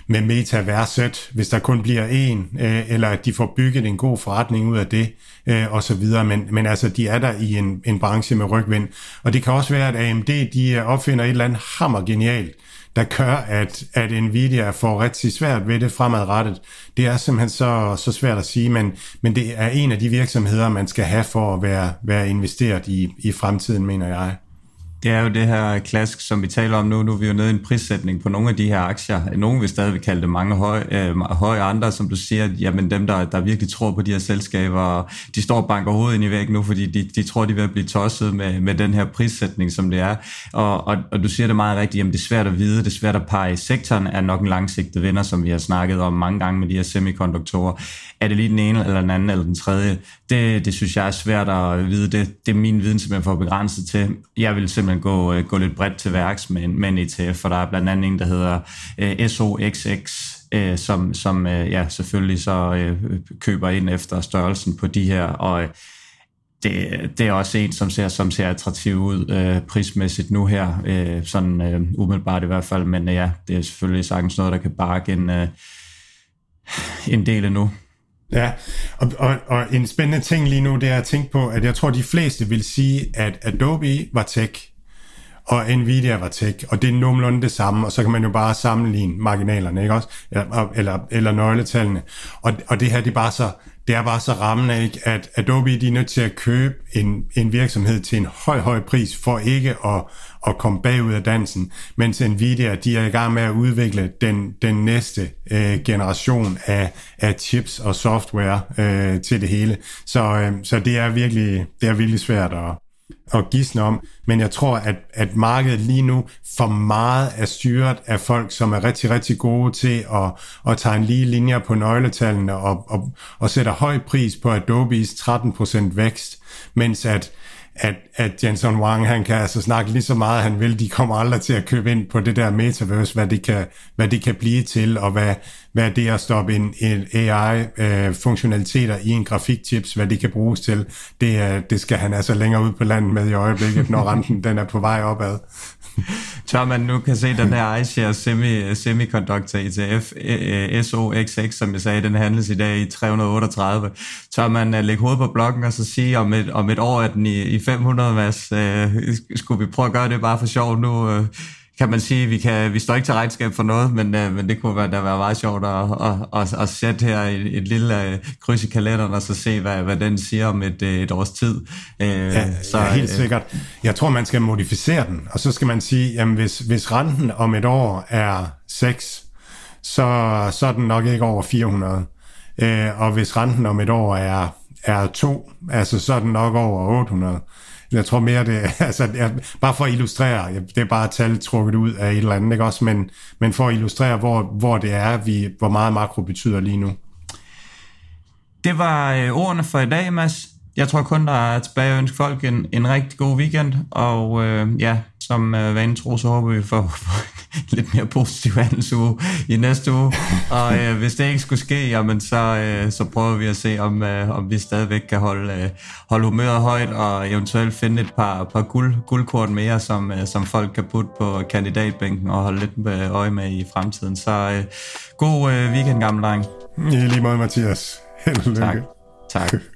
med metaverset, hvis der kun bliver en, øh, eller at de får bygget en god forretning ud af det, øh, og så videre. Men, men altså, de er der i en, en branche med rygvind. Og det kan også være, at AMD de øh, opfinder et eller andet hammer genialt, der gør, at, at Nvidia får rigtig svært ved det fremadrettet. Det er simpelthen så, så svært at sige, men, men det er en af de virksomheder, man skal have for at være, være investeret i, i fremtiden, mener jeg. Det er jo det her klask, som vi taler om nu. Nu er vi jo nede i en prissætning på nogle af de her aktier. Nogle vil stadig kalde det mange høje, øh, høje andre, som du siger, jamen dem, der, der virkelig tror på de her selskaber, de står og banker hovedet ind i væk nu, fordi de, de tror, de vil blive tosset med, med den her prissætning, som det er. Og, og, og du siger det meget rigtigt, jamen det er svært at vide, det er svært at pege. Sektoren er nok en langsigtet vinder, som vi har snakket om mange gange med de her semikonduktorer. Er det lige den ene, eller den anden, eller den tredje? Det, det synes jeg er svært at vide. Det, det er min viden simpelthen for begrænset til. Jeg vil simpelthen gå, øh, gå lidt bredt til værks med en, med en ETF, for der er blandt andet en, der hedder øh, SOXX, øh, som, som øh, ja, selvfølgelig så øh, køber ind efter størrelsen på de her, og øh, det, det er også en, som ser, som ser attraktiv ud øh, prismæssigt nu her, øh, sådan øh, umiddelbart i hvert fald, men øh, ja, det er selvfølgelig sagtens noget, der kan bakke en, øh, en del endnu. Ja, og, og, og en spændende ting lige nu, det er at tænke på, at jeg tror, de fleste vil sige, at Adobe var tech, og Nvidia var tech, og det er nogenlunde det samme, og så kan man jo bare sammenligne marginalerne, ikke også? Eller, eller, eller nøgletallene. Og, og det her, det er bare så, det er bare så rammende, ikke? at Adobe de er nødt til at købe en, en virksomhed til en høj, høj pris, for ikke at, at komme bagud af dansen, mens Nvidia de er i gang med at udvikle den, den næste øh, generation af, af chips og software øh, til det hele. Så, øh, så det er virkelig det er virkelig svært at, at gisne om, men jeg tror, at, at markedet lige nu for meget er styret af folk, som er rigtig, rigtig gode til at, at tage en lige linjer på nøgletallene og, og, og sætter høj pris på Adobes 13% vækst, mens at at, at Jensen Wang, han kan altså snakke lige så meget, han vil. De kommer aldrig til at købe ind på det der metaverse, hvad det kan, hvad det kan blive til, og hvad, hvad det at stoppe en, en AI-funktionaliteter øh, i en grafikchips, hvad det kan bruges til. Det, det skal han altså længere ud på landet med i øjeblikket, når renten den er på vej opad. Tør man nu kan se den her iShares semi, Semiconductor ETF e, e, SOXX, som jeg sagde, den handles i dag i 338. Tør man lægge hovedet på blokken og så sige, om et, om et år er den i, i 500, mads, uh, skulle vi prøve at gøre det bare for sjov nu? Øh, kan man sige, vi kan vi står ikke til regnskab for noget, men, uh, men det kunne være, der være meget sjovt at, at, at, at sætte her et, et lille uh, kryds i kalenderen, og så se, hvad, hvad den siger om et, et års tid. Uh, ja, så, ja, helt sikkert. Jeg tror, man skal modificere den, og så skal man sige, jamen hvis, hvis renten om et år er 6, så, så er den nok ikke over 400. Uh, og hvis renten om et år er, er 2, altså så er den nok over 800. Jeg tror mere, det altså, jeg, bare for at illustrere, det er bare tal trukket ud af et eller andet, ikke også? Men, men for at illustrere, hvor, hvor det er, vi, hvor meget makro betyder lige nu. Det var øh, ordene for i dag, Mads. Jeg tror kun, der er tilbage at ønske folk en, en rigtig god weekend, og øh, ja, som øh, vanen tro, så håber vi får, lidt mere positiv handelsuge i næste uge. Og øh, hvis det ikke skulle ske, jamen, så, øh, så prøver vi at se, om, øh, om vi stadigvæk kan holde, øh, holde humøret højt, og eventuelt finde et par, par guld, guldkort mere, som, øh, som folk kan putte på kandidatbænken og holde lidt øje med i fremtiden. Så øh, god øh, weekend, gamle dreng. I lige måde, Mathias. Held og lykke. Tak. tak.